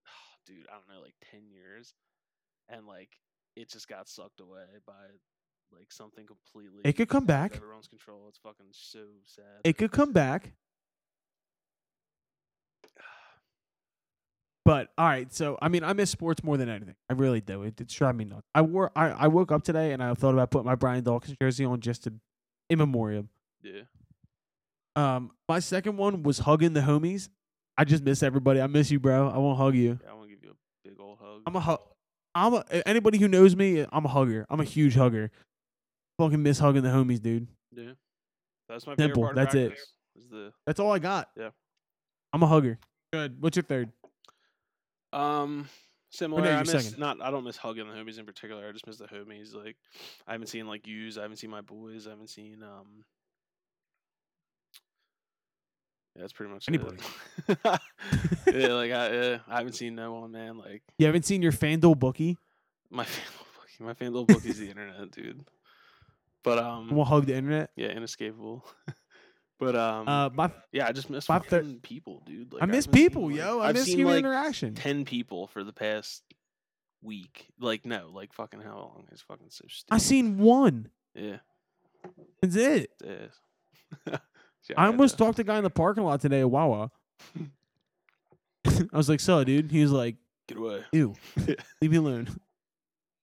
S2: dude i don't know like 10 years and like it just got sucked away by like something completely
S1: It could come back.
S2: everyone's control it's fucking so sad
S1: It could come back. But all right, so I mean, I miss sports more than anything. I really do. It, it's driving me nuts. I wore, I, I woke up today and I thought about putting my Brian Dawkins jersey on just to, in memoriam.
S2: yeah
S1: Um, my second one was hugging the homies. I just miss everybody. I miss you, bro. I won't hug you.
S2: yeah i want to give you a big old hug
S1: I'm a hug. I'm a anybody who knows me. I'm a hugger. I'm a huge hugger. Fucking miss hugging the homies, dude.
S2: yeah that's my
S1: Simple,
S2: favorite part
S1: that's it.
S2: the
S1: That's all I got.
S2: Yeah.
S1: I'm a hugger. Good. What's your third?
S2: Um, similar.
S1: no,
S2: I miss
S1: second.
S2: not. I don't miss hugging the homies in particular. I just miss the homies. Like, I haven't seen like yous. I haven't seen my boys. I haven't seen um. Yeah, that's pretty much
S1: Anybody.
S2: Yeah, like I, yeah, I haven't seen no one, man. Like
S1: You haven't seen your FanDuel bookie?
S2: my FanDuel bookie, my FanDuel bookie's the internet, dude. But um,
S1: to hug the internet.
S2: yeah, inescapable. But um,
S1: Uh, my
S2: yeah, I just miss
S1: my thir-
S2: people, dude. Like,
S1: I miss people,
S2: like-
S1: yo. I
S2: I've
S1: miss
S2: seen
S1: human
S2: like
S1: interaction.
S2: ten people for the past week. Like no, like fucking how long? It's fucking so stupid.
S1: I seen one.
S2: Yeah,
S1: That's it.
S2: it is. Yeah,
S1: I almost
S2: to-
S1: talked to a guy in the parking lot today at Wawa. I was like, "So, dude," he was like,
S2: get away.
S1: "Ew, leave me alone."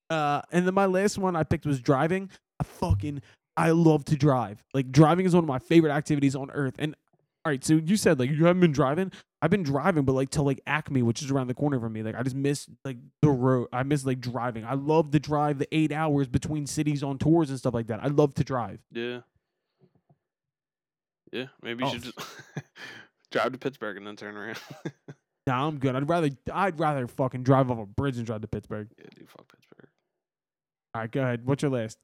S1: Uh, and then my last one I picked was driving. I fucking I love to drive. Like driving is one of my favorite activities on earth. And all right, so you said like you haven't been driving. I've been driving, but like to like Acme, which is around the corner from me. Like I just miss like the road. I miss like driving. I love to drive the eight hours between cities on tours and stuff like that. I love to drive.
S2: Yeah. Yeah, maybe you
S1: Oh.
S2: should just drive to Pittsburgh and then turn around.
S1: Nah, I'm good. I'd rather I'd rather fucking drive off a bridge and drive to Pittsburgh.
S2: yeah, dude, fuck Pittsburgh.
S1: All right, go ahead. What's your last?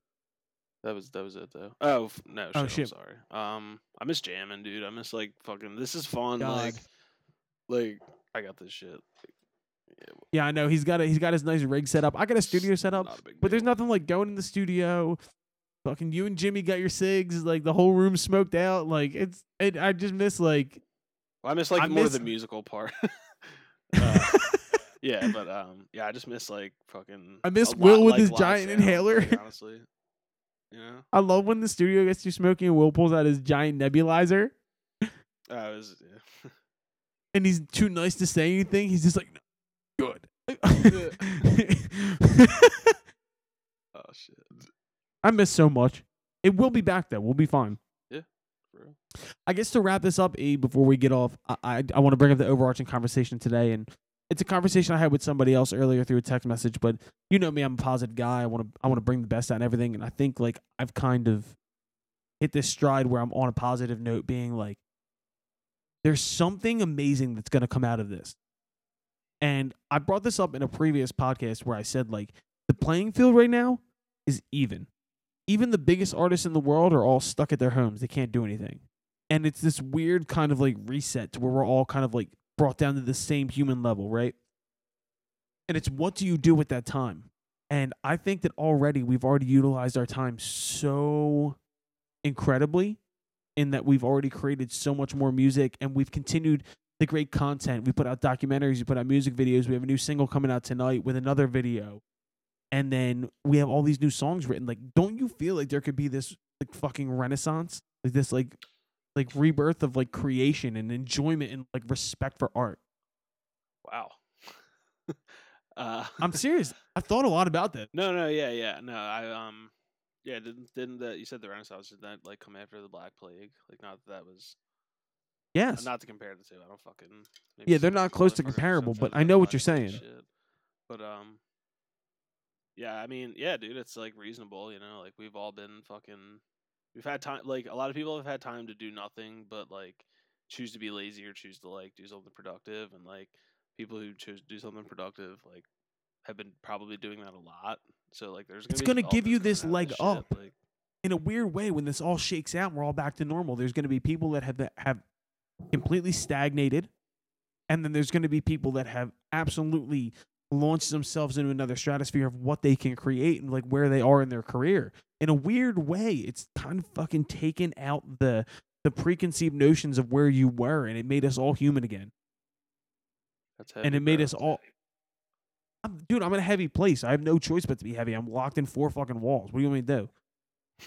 S2: That was that was it though. Oh f- no,
S1: Oh,
S2: shit, sorry. Um, I miss jamming, dude. I miss like fucking. This is fun.
S1: God.
S2: Like, like I got this shit. Like, yeah,
S1: Yeah, I know he's got a he's got his nice rig set up. I got a studio set up,
S2: not a big
S1: but there's nothing like going in the studio. Fucking you and Jimmy got your cigs, like the whole room smoked out. Like it's it. I just miss like
S2: Well, I miss like
S1: I
S2: more
S1: miss-
S2: the musical part. Uh, yeah, but um, yeah, I just miss like fucking.
S1: I miss Will
S2: lot
S1: with
S2: like
S1: his giant inhaler.
S2: like, honestly, you know,
S1: I love when the studio gets too smoking and Will pulls out his giant nebulizer
S2: I was. Yeah.
S1: and he's too nice to say anything. He's just like, "No, good.
S2: Oh shit.
S1: I miss so much. It will be back though. We'll be fine.
S2: For real.
S1: I guess to wrap this up, E, before we get off, I I, I want to bring up the overarching conversation today, and it's a conversation I had with somebody else earlier through a text message. But you know me, I'm a positive guy. I want to I want to bring the best out in everything, and I think like I've kind of hit this stride where I'm on a positive note, being like, there's something amazing that's going to come out of this. And I brought this up in a previous podcast where I said like the playing field right now is even. Even the biggest artists in the world are all stuck at their homes. They can't do anything. And it's this weird kind of like reset to where we're all kind of like brought down to the same human level, right? And it's what do you do with that time? And I think that already we've already utilized our time so incredibly in that we've already created so much more music and we've continued the great content. We put out documentaries, we put out music videos. We have a new single coming out tonight with another video. And then we have all these new songs written. Like, don't you feel like there could be this like fucking renaissance? Like this like like rebirth of like creation and enjoyment and like respect for art.
S2: Wow. uh,
S1: I'm serious. I've thought a lot about that.
S2: no, no, yeah, yeah, no. I um, yeah, didn't didn't that you said the Renaissance did that like come after the Black Plague? Like, not that that was
S1: Yes.
S2: not to compare the two. I don't fucking.
S1: Yeah, they're not close to comparable, but I know what you're saying.
S2: shit. But um, yeah, I mean, yeah, dude, it's like reasonable, you know. Like we've all been fucking. We've had time. Like a lot of people have had time to do nothing, but like choose to be lazy or choose to like do something productive, and like people who choose to do something productive, like have been probably doing that a lot. So like, there's gonna
S1: It's
S2: be
S1: gonna give you this leg
S2: shit,
S1: up.
S2: Like,
S1: in a weird way, when this all shakes out and we're all back to normal, there's going to be people that have have completely stagnated, and then there's going to be people that have absolutely launched themselves into another stratosphere of what they can create and like where they are in their career. In a weird way, it's kind of fucking taken out the the preconceived notions of where you were, and it made us all human again.
S2: that's
S1: and it made
S2: bro.
S1: us all. I'm, dude, I'm in a heavy place. I have no choice but to be heavy. I'm locked in four fucking walls. What do you want me to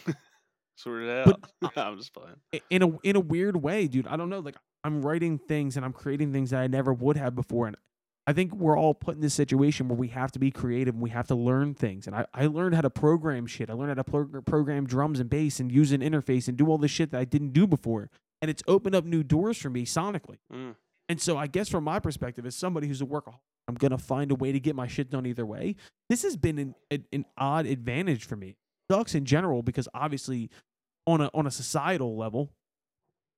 S1: do?
S2: sort it
S1: But
S2: out. I'm just playing.
S1: In a in a weird way, dude. I don't know. Like I'm writing things and I'm creating things that I never would have before, and I think we're all put in this situation where we have to be creative and we have to learn things. And I, I learned how to program shit. I learned how to prog- program drums and bass and use an interface and do all this shit that I didn't do before. And it's opened up new doors for me sonically.
S2: Mm.
S1: And so I guess from my perspective, as somebody who's a workaholic, I'm gonna find a way to get my shit done either way. This has been an, an, an odd advantage for me. Sucks in general because obviously, on a on a societal level,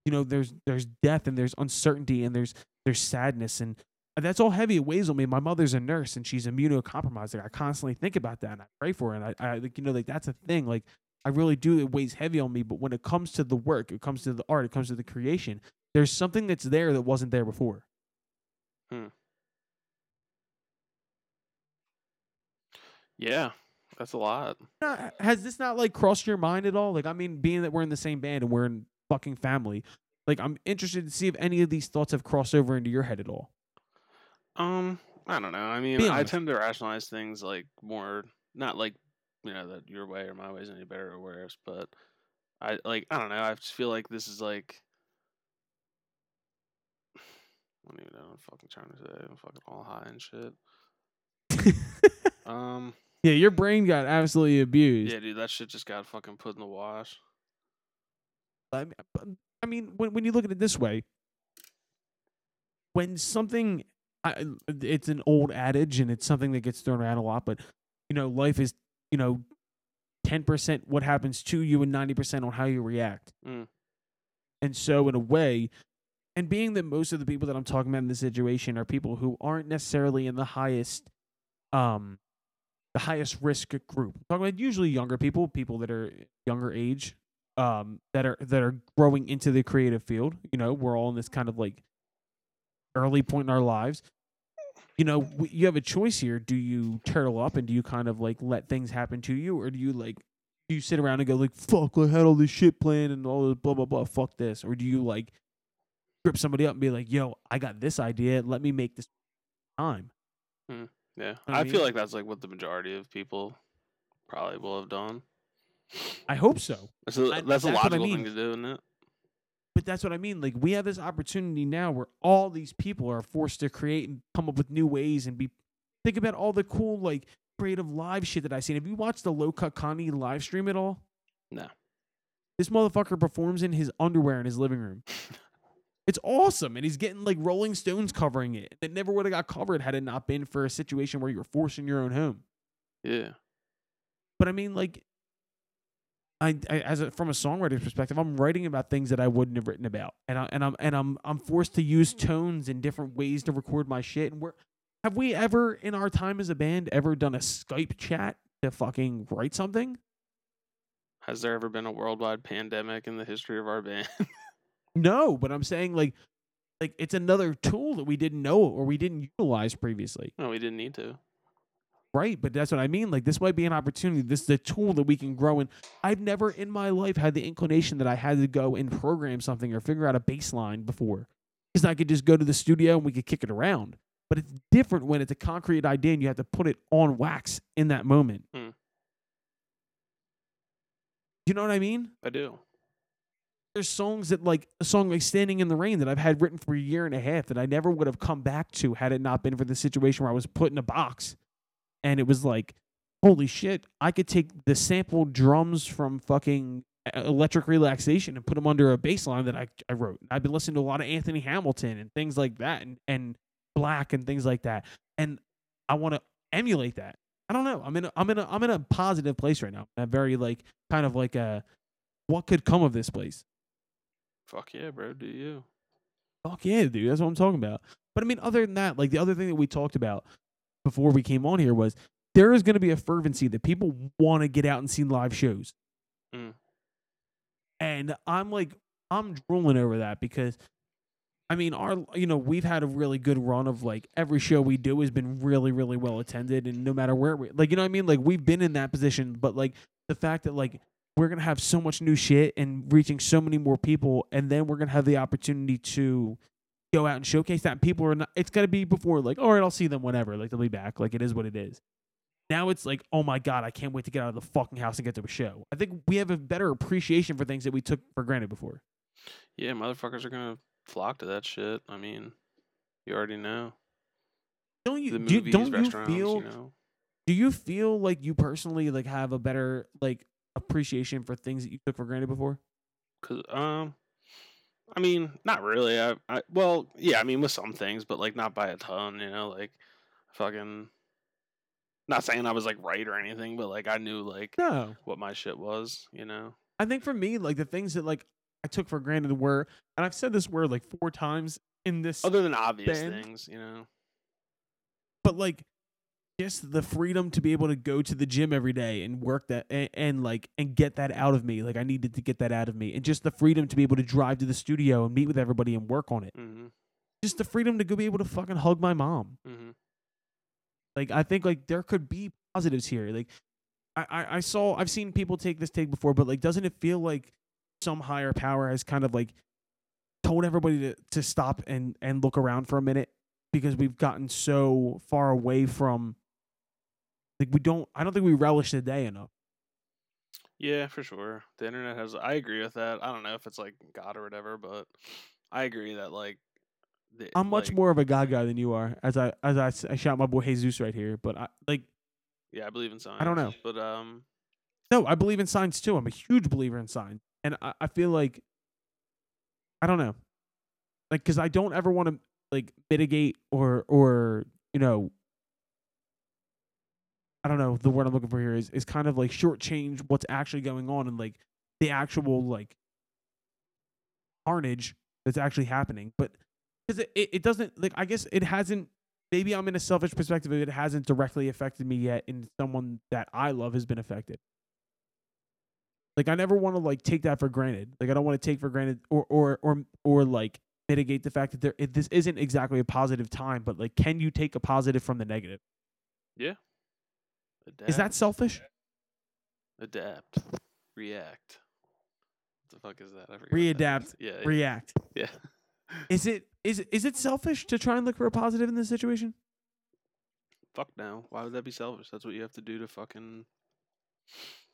S1: you know, there's there's death and there's uncertainty and there's there's sadness and that's all heavy. It weighs on me. My mother's a nurse and she's immunocompromised. Like I constantly think about that and I pray for her and I, I like you know like that's a thing. Like I really do. It weighs heavy on me. But when it comes to the work, it comes to the art, it comes to the creation. There's something that's there that wasn't there before. Hmm.
S2: Yeah, that's a lot.
S1: has this not like crossed your mind at all? Like, I mean, being that we're in the same band and we're in fucking family, Like I'm interested to see if any of these thoughts have crossed over into your head at all.
S2: Um, I don't know. I mean,
S1: Be
S2: I
S1: honest.
S2: tend to rationalize things like more, not like you know that your way or my way is any better or worse, but I like I don't know. I just feel like this is like. I don't even know what I'm fucking trying to say. I'm fucking all high and shit. Um,
S1: yeah, your brain got absolutely abused.
S2: yeah, dude, that shit just got fucking put in the wash.
S1: I mean, I mean, when when you look at it this way, when something, I, it's an old adage and it's something that gets thrown around a lot, but you know, life is you know, ten percent what happens to you and ninety percent on how you react.
S2: Mm.
S1: And so, in a way, and being that most of the people that I'm talking about in this situation are people who aren't necessarily in the highest, um, the highest risk group. I'm talking about usually younger people, people that are younger age, um, that are that are growing into the creative field. You know, we're all in this kind of like early point in our lives. You know, you have a choice here. Do you turtle up and do you kind of like let things happen to you, or do you like do you sit around and go like, "Fuck, I had all this shit planned and all this blah blah blah, fuck this," or do you like grip somebody up and be like, "Yo, I got this idea. Let me make this time."
S2: Hmm, yeah,
S1: I
S2: I, feel like that's like what the majority of people probably will have done.
S1: I hope so.
S2: That's a,
S1: I-
S2: that's a
S1: that's what I
S2: logical
S1: mean.
S2: thing to do, isn't it?
S1: But that's what I mean. Like we have this opportunity now where all these people are forced to create and come up with new ways and be think about all the cool like creative live shit that I've seen. Have you watched the Low Cut Connie live stream at all?
S2: No.
S1: This motherfucker performs in his underwear in his living room. It's awesome, and he's getting like Rolling Stones covering it. It never would have got covered had it not been for a situation where you're forced in your own home.
S2: Yeah.
S1: But I mean, like, I, I as a, from a songwriter's perspective, I'm writing about things that I wouldn't have written about, and I, and I'm and I'm I'm forced to use tones and different ways to record my shit. And we're have we ever in our time as a band ever done a Skype chat to fucking write something?
S2: Has there ever been a worldwide pandemic in the history of our band?
S1: No, but I'm saying like like it's another tool that we didn't know or we didn't utilize previously.
S2: no, we didn't need to.
S1: Right, but that's what I mean. Like this might be an opportunity. This is a tool that we can grow in. I've never in my life had the inclination that I had to go and program something or figure out a baseline before. Because I could just go to the studio and we could kick it around. But it's different when it's a concrete idea and you have to put it on wax in that moment.
S2: Hmm.
S1: You know what I mean?
S2: I do.
S1: there's songs that like a song like Standing in the Rain that I've had written for a year and a half that I never would have come back to had it not been for the situation where I was put in a box. And it was like, holy shit, I could take the sample drums from fucking E- Electric Relaxation and put them under a bass line that I, I wrote. I've been listening to a lot of Anthony Hamilton and things like that and, and Black and things like that. And I want to emulate that. I don't know. I'm in a, I'm in a, I'm in a positive place right now. A very like kind of like a what could come of this place.
S2: Fuck yeah, bro. Do you?
S1: Fuck yeah, dude. That's what I'm talking about. But I mean, other than that, like the other thing that we talked about before we came on here was there is going to be a fervency that people want to get out and see live shows.
S2: Mm.
S1: And I'm like, I'm drooling over that because, I mean, our, you know, we've had a really good run of like every show we do has been really, really well attended. And no matter where we, like, you know what I mean? Like, we've been in that position, but like the fact that like we're going to have so much new shit and reaching so many more people, and then we're going to have the opportunity to go out and showcase that. And people are not, it's going to be before like, all right, I'll see them whenever. Like, they'll be back. Like, it is what it is. Now it's like, oh my god, I can't wait to get out of the fucking house and get to a show. I think we have a better appreciation for things that we took for granted before.
S2: Yeah, motherfuckers are gonna flock to that shit. I mean, you already know.
S1: Don't you?
S2: The
S1: do,
S2: movies,
S1: don't you feel?
S2: you know.
S1: Do you feel like you personally like have a better like appreciation for things that you took for granted before?
S2: Cause um, I mean, not really. I, I well, yeah. I mean, with some things, but like not by a ton. You know, like fucking. Not saying I was like right or anything, but like I knew like
S1: No,
S2: what my shit was. You know.
S1: I think for me, like the things that like I took for granted were, and I've said this word like four times in this,
S2: Other than obvious
S1: band.
S2: things, you know.
S1: but like just the freedom to be able to go to the gym every day and work that and, and like and get that out of me. Like i needed to get that out of me. And just the freedom to be able to drive to the studio and meet with everybody and work on it.
S2: Mm-hmm.
S1: just the freedom to go be able to fucking hug my mom.
S2: Mm-hmm.
S1: like i think like there could be positives here. Like I, I i saw i've seen people take this take before but like doesn't it feel like some higher power has kind of like told everybody to to stop and and look around for a minute? Because we've gotten so far away from like we don't I don't think we relish the day enough.
S2: Yeah, for sure. The internet has. I agree with that. I don't know if it's like God or whatever, but I agree that like. The,
S1: I'm much
S2: like-
S1: more of a God guy than you are, as I as I, I shout my boy Jesus right here. But I like
S2: Yeah, I believe in science.
S1: I don't know.
S2: but um,
S1: no, I believe in science too. I'm a huge believer in science, and I, I feel like I don't know, like because I don't ever want to like mitigate or or you know I don't know the word I'm looking for here is is kind of like shortchange what's actually going on and like the actual like carnage that's actually happening. But because it, it, it doesn't like I guess it hasn't maybe I'm in a selfish perspective, it hasn't directly affected me yet and someone that I love has been affected. Like I never want to like take that for granted. Like I don't want to take for granted or or or or like mitigate the fact that there it, this isn't exactly a positive time, but like can you take a positive from the negative?
S2: Adapt,
S1: Is that selfish?
S2: adapt, react? What the fuck is that? I forgot. what that
S1: Readapt.
S2: Yeah. yeah,
S1: React.
S2: Yeah.
S1: Is it is is it selfish to try and look for a positive in this situation?
S2: Fuck now. Why would that be selfish? That's what you have to do to fucking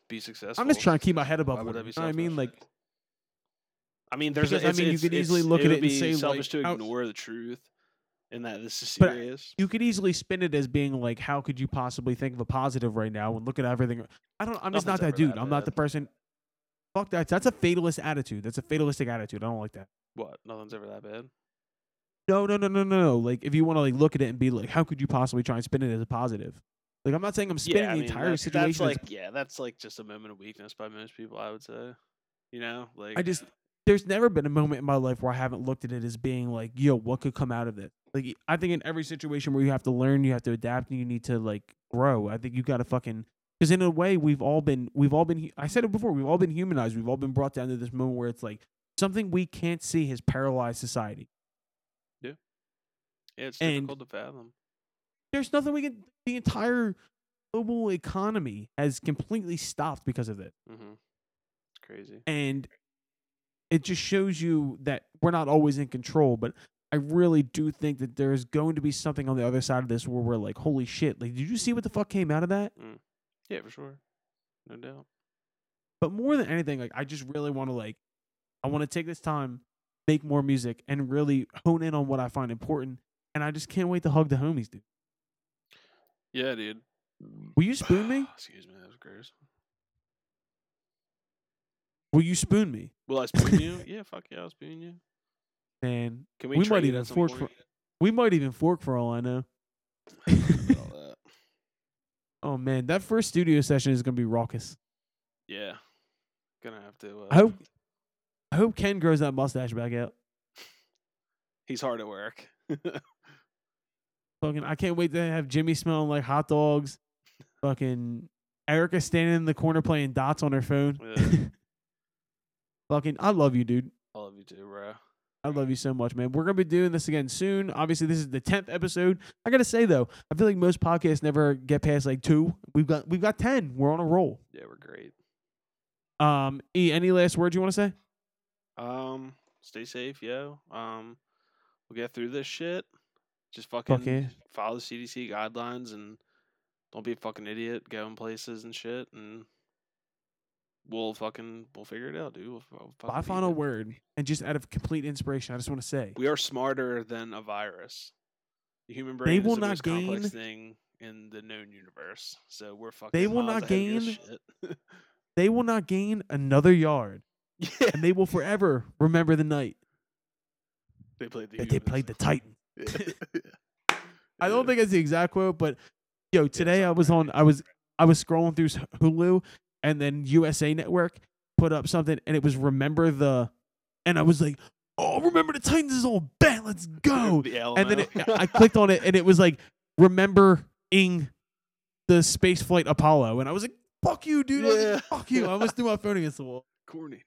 S2: be successful.
S1: I'm just trying to keep my head above
S2: Why would
S1: water.
S2: that be
S1: You know I mean, like
S2: I mean, there's.
S1: Because,
S2: a,
S1: I mean, you could easily look at it and
S2: be
S1: say,
S2: selfish
S1: like,
S2: to ignore the truth, and that this is
S1: But you could easily spin it as being like, how could you possibly think of a positive right now and look at everything? I don't. I'm just not that dude.
S2: that
S1: I'm not the person. Fuck that. That's a fatalist attitude. That's a fatalistic attitude. I don't like that.
S2: what? Nothing's ever that bad.
S1: No, no, no, no, no, no. Like if you want to like look at it and be like, how could you possibly try and spin it as a positive? Like I'm not saying I'm spinning
S2: yeah, I
S1: the entire
S2: that's,
S1: situation.
S2: That's
S1: as-
S2: like, yeah, that's like just a moment of weakness by most people. I would say. You know, like
S1: I just there's never been a moment in my life where I haven't looked at it as being like, yo, what could come out of it? Like I think in every situation where you have to learn, you have to adapt, and you need to like grow. I think you got to fucking because in a way we've all been we've all been I said it before we've all been humanized. We've all been brought down to this moment where it's like something we can't see has paralyzed society.
S2: yeah, it's
S1: and-
S2: difficult to fathom.
S1: There's nothing we can. The entire global economy has completely stopped because of it.
S2: Mm-hmm. It's crazy.
S1: and it just shows you that we're not always in control but i really do think that there's going to be something on the other side of this where we're like holy shit like did you see what the fuck came out of that mm.
S2: Yeah, for sure. No doubt.
S1: but more than anything like i just really want to like i want to take this time make more music and really hone in on what i find important and i just can't wait to hug the homies dude
S2: Yeah, dude.
S1: will you spoon me
S2: Excuse me, that was gross.
S1: will you spoon me
S2: Will I spoon you? Yeah, fuck yeah, I'll spoon you.
S1: Man
S2: Can we,
S1: We might even fork
S2: point?
S1: we might even fork for all i know oh man that first studio session is going to be raucous
S2: Yeah. Gonna have to. Uh,
S1: I hope I hope Ken grows that mustache back out.
S2: he's hard at work.
S1: Fucking, I can't wait to have Jimmy smelling like hot dogs. Fucking Erica standing in the corner playing dots on her phone.
S2: Yeah.
S1: Fucking, I love you, dude.
S2: I love you too, bro.
S1: I love you so much, man. We're gonna be doing this again soon. Obviously, this is the tenth episode. I gotta say though, I feel like most podcasts never get past like two. We've got we've got ten. We're on a roll.
S2: Yeah, we're great.
S1: Um, E, any last words you want to say?
S2: Um, stay safe, yo. Um, we'll get through this shit. Just fucking
S1: yeah.
S2: follow the CDC guidelines and don't be a fucking idiot. Go in places and shit, and we'll fucking we'll figure it out, dude. We'll, we'll
S1: My final word, and just out of complete inspiration, I just want to say,
S2: We are smarter than a virus. The human brain
S1: They
S2: is
S1: will
S2: the
S1: not
S2: most complex
S1: gain-
S2: thing in the known universe. So we're fucking.
S1: They will not
S2: ahead of this
S1: gain- they will not gain another yard,
S2: yeah,
S1: and they will forever remember the night
S2: they played the.
S1: that they played the Titan.
S2: the.
S1: I don't think it's the exact quote, but yo, today I
S2: something
S1: was on. I was I was scrolling through Hulu and then USA Network put up something and it was remember the and I was like, "Oh, remember the Titans is all bad. Let's go."
S2: The
S1: And then it, I clicked on it and it was like remembering the space flight Apollo and I was like, "Fuck you, dude." Was like, Fuck you. I almost threw my phone against the wall.
S2: corny.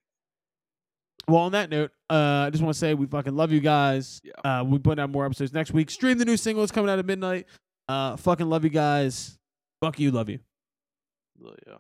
S1: Well, on that note, uh, I just want to say we fucking love you guys.
S2: Yeah.
S1: Uh, we put out more episodes next week. Stream the new single. It's coming out at midnight. Uh, fucking love you guys. Fuck you. Love you.
S2: Yeah.